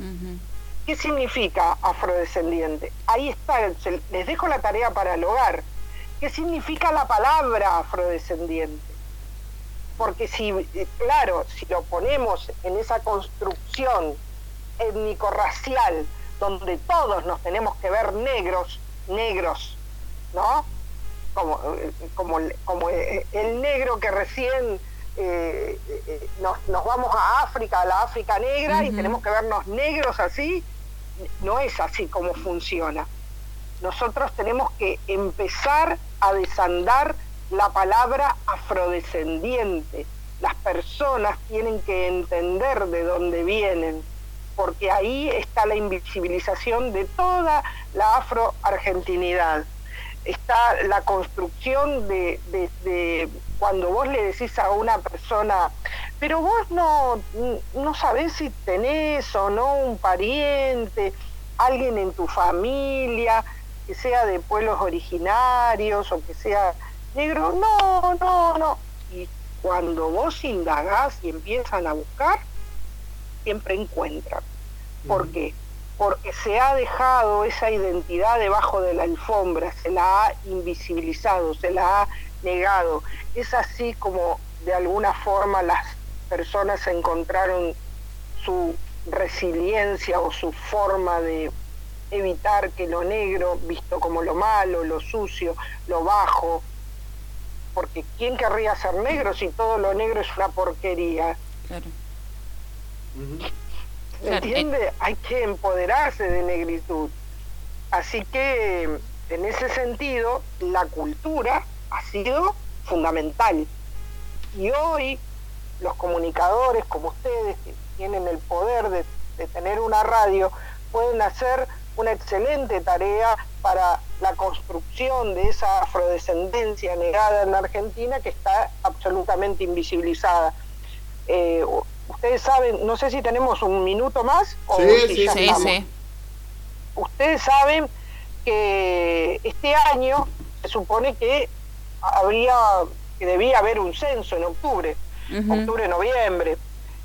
¿Qué significa afrodescendiente? Ahí está, les dejo la tarea para el hogar. ¿Qué significa la palabra afrodescendiente? Porque si, eh, claro, si lo ponemos en esa construcción étnico-racial, donde todos nos tenemos que ver negros, negros, ¿no? Como, eh, como, eh, el negro que recién eh, nos, nos vamos a África, a la África negra, y tenemos que vernos negros así, no es así como funciona. Nosotros tenemos que empezar a desandar la palabra afrodescendiente. Las personas tienen que entender de dónde vienen, porque ahí está la invisibilización de toda la afroargentinidad. Está la construcción de, cuando vos le decís a una persona, pero vos no, no sabés si tenés o no un pariente, alguien en tu familia, que sea de pueblos originarios o que sea negro. No, no, no. Y cuando vos indagás y empiezan a buscar, siempre encuentran. ¿Por qué? Porque se ha dejado esa identidad debajo de la alfombra, se la ha invisibilizado, se la ha negado. Es así como de alguna forma las personas encontraron su resiliencia o su forma de evitar que lo negro, visto como lo malo, lo sucio, lo bajo, porque ¿quién querría ser negro si todo lo negro es una porquería? Claro. Ujú. ¿Se Claro, entiende? Hay que empoderarse de negritud. Así que, en ese sentido, la cultura ha sido fundamental. Y hoy, los comunicadores como ustedes, que tienen el poder de, de tener una radio, pueden hacer una excelente tarea para la construcción de esa afrodescendencia negada en la Argentina que está absolutamente invisibilizada. Eh, ustedes saben, no sé si tenemos un minuto más o Sí, si sí, ya Sí. Ustedes saben que este año se supone que habría que debía haber un censo en octubre, octubre, noviembre,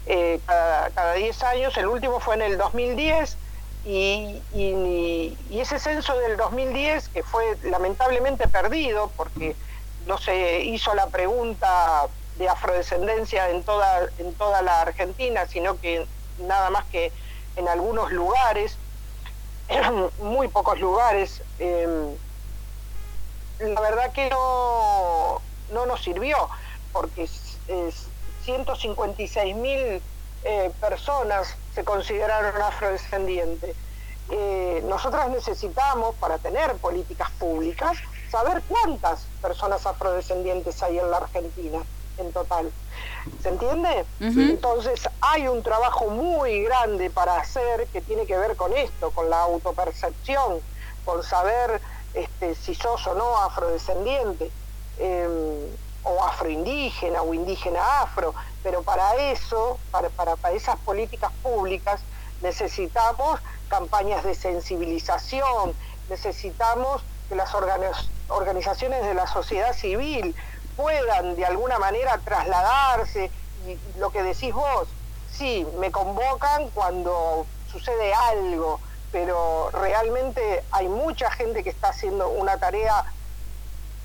eh, cada, cada 10 años, el último fue en el 2010 y, ese censo del 2010 que fue lamentablemente perdido porque no se hizo la pregunta de afrodescendencia en toda, en toda la Argentina, sino que nada más que en algunos lugares, muy pocos lugares, eh, la verdad que no, no nos sirvió, porque es 156 mil eh, personas se consideraron afrodescendientes. Eh, nosotros necesitamos, para tener políticas públicas, saber cuántas personas afrodescendientes hay en la Argentina en total. ¿Se entiende? Entonces hay un trabajo muy grande para hacer que tiene que ver con esto, con la autopercepción, con saber este, si sos o no afrodescendiente, eh, o afroindígena o indígena afro, pero para eso, para, para, para esas políticas públicas, necesitamos campañas de sensibilización, necesitamos que las organi- organizaciones de la sociedad civil puedan de alguna manera trasladarse, y lo que decís vos, sí, me convocan cuando sucede algo, pero realmente hay mucha gente que está haciendo una tarea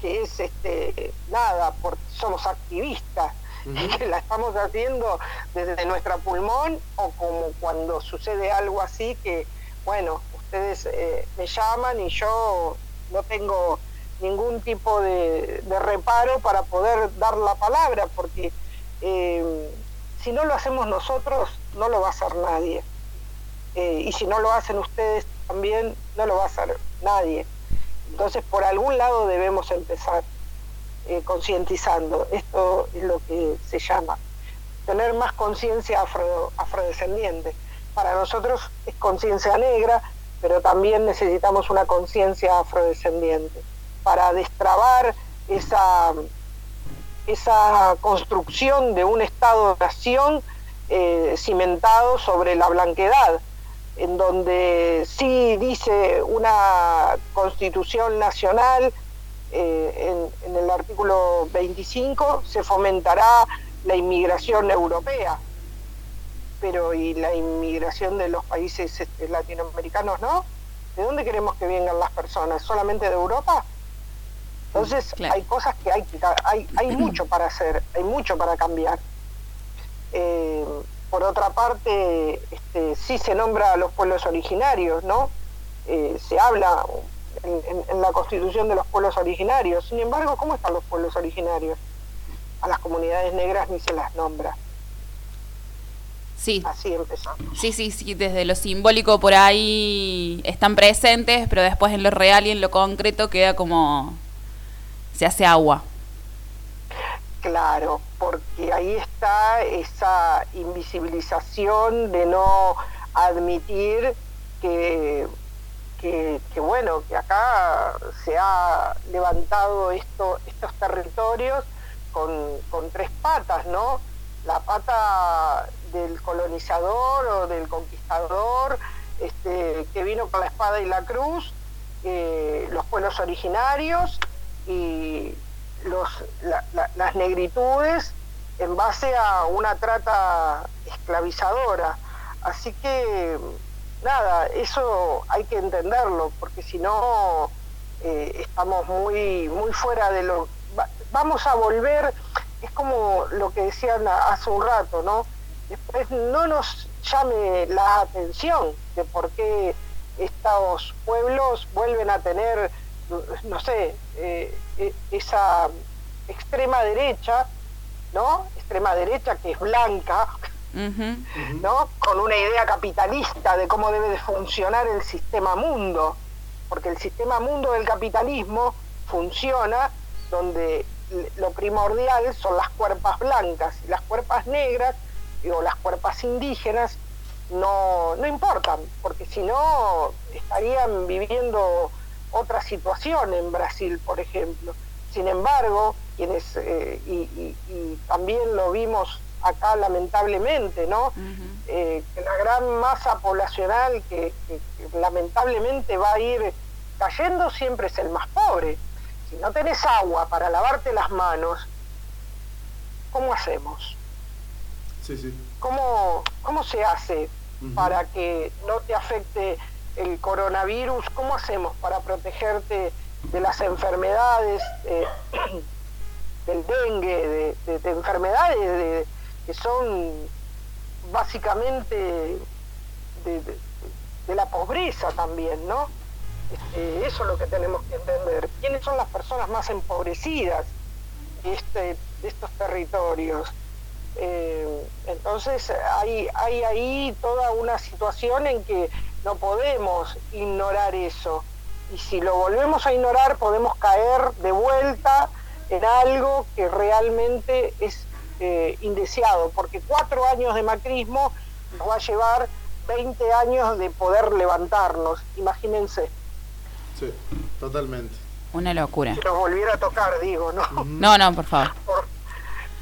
que es este nada, porque somos activistas, que la estamos haciendo desde nuestra pulmón o como cuando sucede algo así que, bueno, ustedes eh, me llaman y yo no tengo ningún tipo de, reparo para poder dar la palabra, porque eh, si no lo hacemos nosotros, no lo va a hacer nadie. Eh, y si no lo hacen ustedes también, no lo va a hacer nadie. Entonces, por algún lado debemos empezar eh, concientizando. Esto es lo que se llama tener más conciencia afro, afrodescendiente. Para nosotros es conciencia negra, pero también necesitamos una conciencia afrodescendiente para destrabar esa, esa construcción de un Estado-nación eh, cimentado sobre la blanquedad en donde sí dice una constitución nacional, eh, en, en, el artículo 25, se fomentará la inmigración europea, pero ¿y la inmigración de los países este, latinoamericanos no? ¿De dónde queremos que vengan las personas? ¿Solamente de Europa? Entonces claro. hay cosas que hay, hay, hay mucho para hacer, hay mucho para cambiar. Eh, por otra parte, este, sí se nombra a los pueblos originarios, ¿no? Eh, se habla en, en, en, la constitución de los pueblos originarios. Sin embargo, ¿cómo están los pueblos originarios? A las comunidades negras ni se las nombra. Sí. Así empezó. Sí, sí, sí, desde lo simbólico por ahí están presentes, pero después en lo real y en lo concreto queda como se hace agua. Claro, porque ahí está esa invisibilización de no admitir que, que, bueno, que acá se ha levantado esto, estos territorios con, tres patas, ¿no? La pata del colonizador o del conquistador, este, que vino con la espada y la cruz, eh, los pueblos originarios y los, la, la, las negritudes en base a una trata esclavizadora. Así que, nada, eso hay que entenderlo, porque si no, eh, estamos muy, muy fuera de lo... Va, vamos a volver, es como lo que decían hace un rato, ¿no? Después no nos llame la atención de por qué estos pueblos vuelven a tener no sé, eh, esa extrema derecha, ¿no? Extrema derecha que es blanca, ¿no? Con una idea capitalista de cómo debe de funcionar el sistema mundo, porque el sistema mundo del capitalismo funciona donde lo primordial son las cuerpas blancas y las cuerpas negras o las cuerpas indígenas no, no importan, porque si no estarían viviendo otra situación en Brasil, por ejemplo. Sin embargo, quienes, eh, y también lo vimos acá lamentablemente, ¿no? Eh, que la gran masa poblacional que, que- que lamentablemente va a ir cayendo siempre es el más pobre. Si no tenés agua para lavarte las manos, ¿cómo hacemos? Sí, sí. ¿Cómo, cómo se hace para que no te afecte el coronavirus? ¿Cómo hacemos para protegerte de las enfermedades, eh, del dengue, de, de- de enfermedades de- que son básicamente de, la pobreza también, ¿no? Este, eso es lo que tenemos que entender. ¿Quiénes son las personas más empobrecidas de, este, estos territorios? Eh, entonces hay, hay ahí toda una situación en que no podemos ignorar eso. Y si lo volvemos a ignorar podemos caer de vuelta en algo que realmente es eh, indeseado, porque cuatro años de macrismo nos va a llevar 20 años de poder levantarnos, imagínense, Sí, totalmente. Una locura. si nos volviera a tocar, digo, ¿no? No, no, por favor. Por-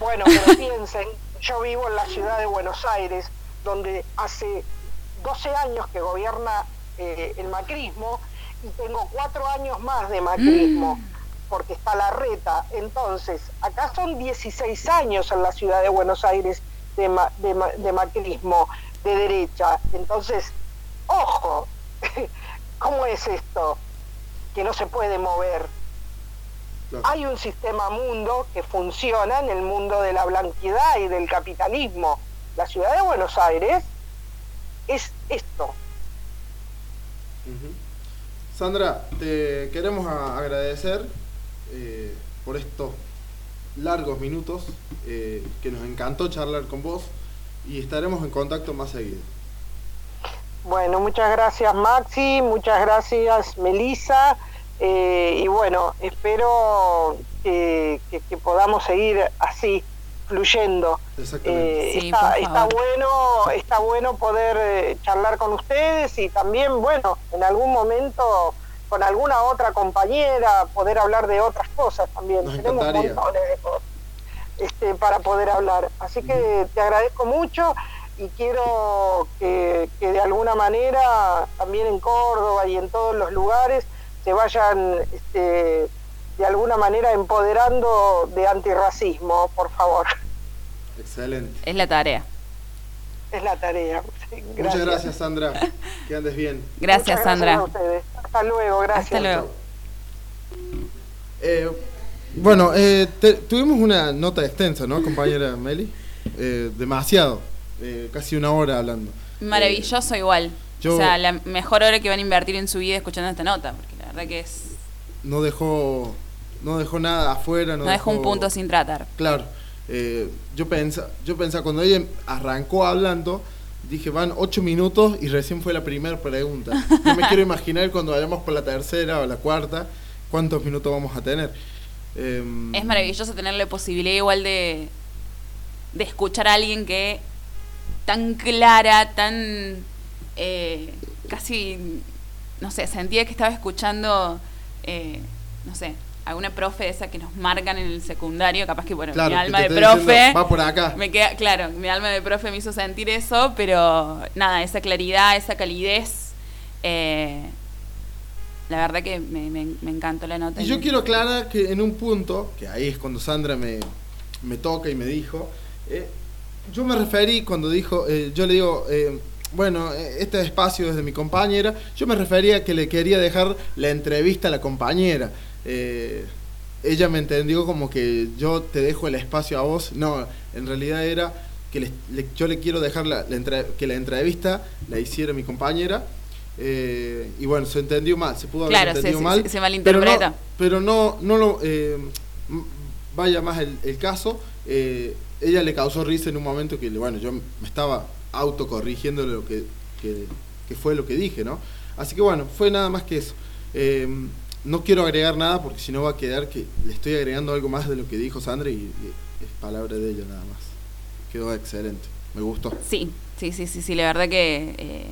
Bueno, pero piensen, yo vivo en la ciudad de Buenos Aires, donde hace 12 años que gobierna eh, el macrismo y tengo cuatro años más de macrismo, porque está la reta. Entonces, acá son 16 años en la ciudad de Buenos Aires de, ma- de ma- de macrismo, de derecha. Entonces, ojo, ¿cómo es esto? Que no se puede mover. Claro. Hay un sistema mundo que funciona en el mundo de la blanquidad y del capitalismo. La ciudad de Buenos Aires es esto. Sandra, te queremos agradecer eh, por estos largos minutos, eh, que nos encantó charlar con vos y estaremos en contacto más seguido. Bueno, muchas gracias Maxi, muchas gracias Melissa eh, y bueno, espero que, que- que podamos seguir así, fluyendo. Exactamente. Eh, Sí, está, bueno, está bueno poder eh, charlar con ustedes y también, bueno, en algún momento con alguna otra compañera, poder hablar de otras cosas también. Nos Tenemos encantaría. montones de cosas este, para poder hablar. Así que te agradezco mucho y quiero que, que de alguna manera también en Córdoba y en todos los lugares se vayan este, de alguna manera empoderando de antirracismo, por favor. Excelente. Es la tarea. Es la tarea. Muchas gracias, Sandra. Que andes bien. Gracias, Sandra. a ustedes. Hasta luego, gracias. Hasta luego. Eh, bueno, eh, te- tuvimos una nota extensa, ¿no, compañera Meli? Eh, demasiado. Eh, casi una hora hablando. Maravilloso igual. yo- O sea, la mejor hora que van a invertir en su vida escuchando esta nota, porque la verdad que es... No dejó, no dejó nada afuera. No, No dejó un punto sin tratar. Claro. Eh, yo pensaba, yo pensaba, cuando ella arrancó hablando, dije, van ocho minutos y recién fue la primera pregunta. No me quiero imaginar cuando vayamos por la tercera o la cuarta, cuántos minutos vamos a tener. Em, Es maravilloso tener la posibilidad igual de, de escuchar a alguien que tan clara, tan eh, casi, no sé, sentía que estaba escuchando, eh, no sé, alguna profe de esa que nos marcan en el secundario, capaz que, bueno, Claro, mi alma de profe... diciendo, "Va por acá". Me queda, claro, mi alma de profe me hizo sentir eso, pero nada, esa claridad, esa calidez... eh, la verdad que me, me- me encantó la nota. Y yo quiero aclarar que en un punto, que ahí es cuando Sandra me, me toca y me dijo, eh, yo me referí cuando dijo, eh, yo le digo, eh, bueno, este espacio es de mi compañera, yo me refería a que le quería dejar la entrevista a la compañera. Eh, ella me entendió como que yo te dejo el espacio a vos. No, en realidad era que le- le- yo le quiero dejar la, la entre- que la entrevista la hiciera mi compañera. Eh, y bueno, se entendió mal, se pudo haber Claro, se- entendido se- mal. se- se malinterpreta. Pero no, pero no, no lo. eh, vaya más el, el caso. eh, ella le causó risa en un momento que, bueno, yo me estaba autocorrigiendo lo que, que, que fue lo que dije, ¿no? Así que bueno, fue nada más que eso. No quiero agregar nada porque si no va a quedar que le estoy agregando algo más de lo que dijo Sandra y, y es palabra de ella nada más. Quedó excelente, me gustó. Sí, Sí, sí, sí, sí, la verdad que eh,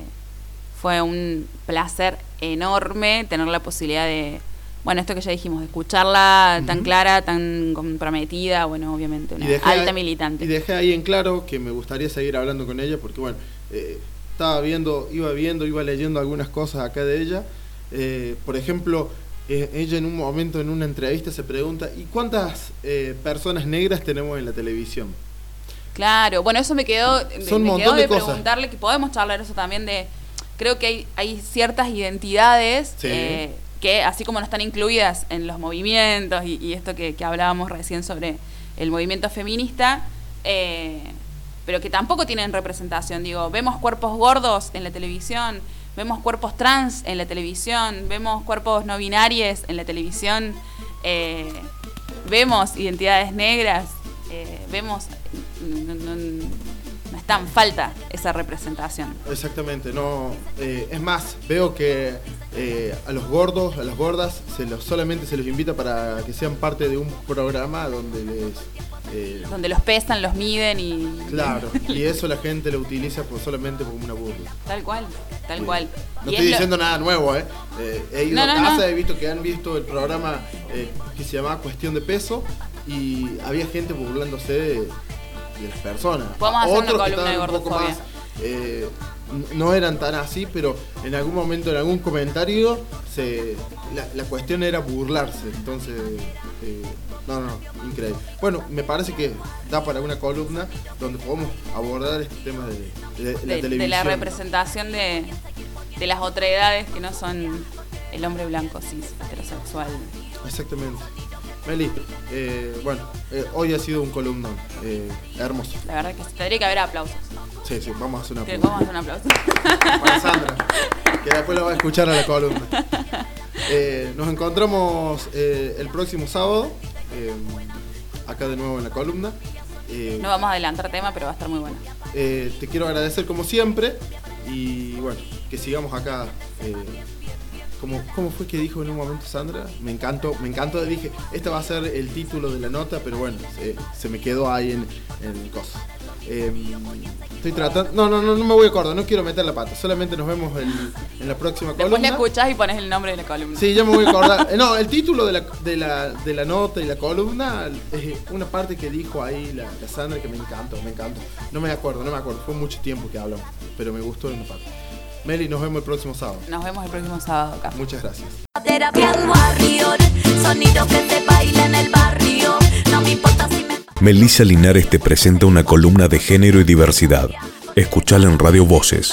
fue un placer enorme tener la posibilidad de, bueno, esto que ya dijimos, de escucharla tan clara, tan comprometida, bueno, obviamente una alta ahí- militante. Y dejé ahí en claro que me gustaría seguir hablando con ella porque, bueno, eh, estaba viendo, iba viendo, iba leyendo algunas cosas acá de ella. Eh, por ejemplo, eh, ella en un momento, en una entrevista, se pregunta, ¿y cuántas eh, personas negras tenemos en la televisión? Claro, bueno, eso me quedó, me- Son me montón quedó de de cosas. preguntarle, que podemos charlar eso también de, creo que hay, hay ciertas identidades Sí. eh, que así como no están incluidas en los movimientos y, y esto que, que hablábamos recién sobre el movimiento feminista, eh, pero que tampoco tienen representación. Digo, vemos cuerpos gordos en la televisión, vemos cuerpos trans en la televisión, vemos cuerpos no binarios en la televisión, eh, vemos identidades negras, eh, vemos, no, falta esa representación. Exactamente, no. eh, es más, veo que eh, a los gordos, a las gordas, se los, solamente se los invita para que sean parte de un programa donde les. Eh, Donde los pesan, los miden y... claro, y eso la gente lo utiliza por, solamente como una burla. Tal cual, tal cual. No Y estoy es lo- diciendo nada nuevo, ¿eh? Eh, he ido No, a casa, no. he visto que han visto el programa eh, que se llamaba Cuestión de Peso y había gente burlándose de, de las personas. Podemos hacer una Otros que columna de estaban un poco gordofobia. más, no eran tan así, pero en algún momento, en algún comentario, se, la, la cuestión era burlarse. Entonces, eh, no, no, no, increíble. Bueno, me parece que da para una columna donde podemos abordar este tema de, de- de la de, de televisión. la representación de, de las otredades que no son el hombre blanco, cis, heterosexual. Exactamente. Meli, eh, bueno, eh, hoy ha sido un columnón eh, hermoso. La verdad que sí, tendría que haber aplausos. Sí, sí, vamos a hacer una Que- pausa. Vamos a hacer un aplauso. para Sandra, que después la va a escuchar a la columna. Nos encontramos el próximo sábado, acá de nuevo en la columna. No vamos a adelantar tema, pero va a estar muy bueno. te quiero agradecer como siempre y bueno, que sigamos acá. Eh, como, ¿Cómo fue que dijo en un momento Sandra? Me encantó, me encantó. Dije, este va a ser el título de la nota, pero bueno, se, se me quedó ahí en, en el coso. Eh, estoy tratando. No, no, no, no me voy a acordar, no quiero meter la pata. Solamente nos vemos el- en la próxima Después le columna. escuchás y pones el nombre de la columna. Sí, ya me voy a acordar. Eh, No, el título de la, de la, de la nota y la columna es una parte que dijo ahí la, la Sandra que me encantó, me encantó. No me acuerdo, no me acuerdo. Fue mucho tiempo que hablamos, pero me gustó en una parte. Meli, nos vemos el próximo sábado. Nos vemos el próximo sábado acá. Muchas gracias. Melissa Linares te presenta una columna de género y diversidad. Escuchala en Radio Voces.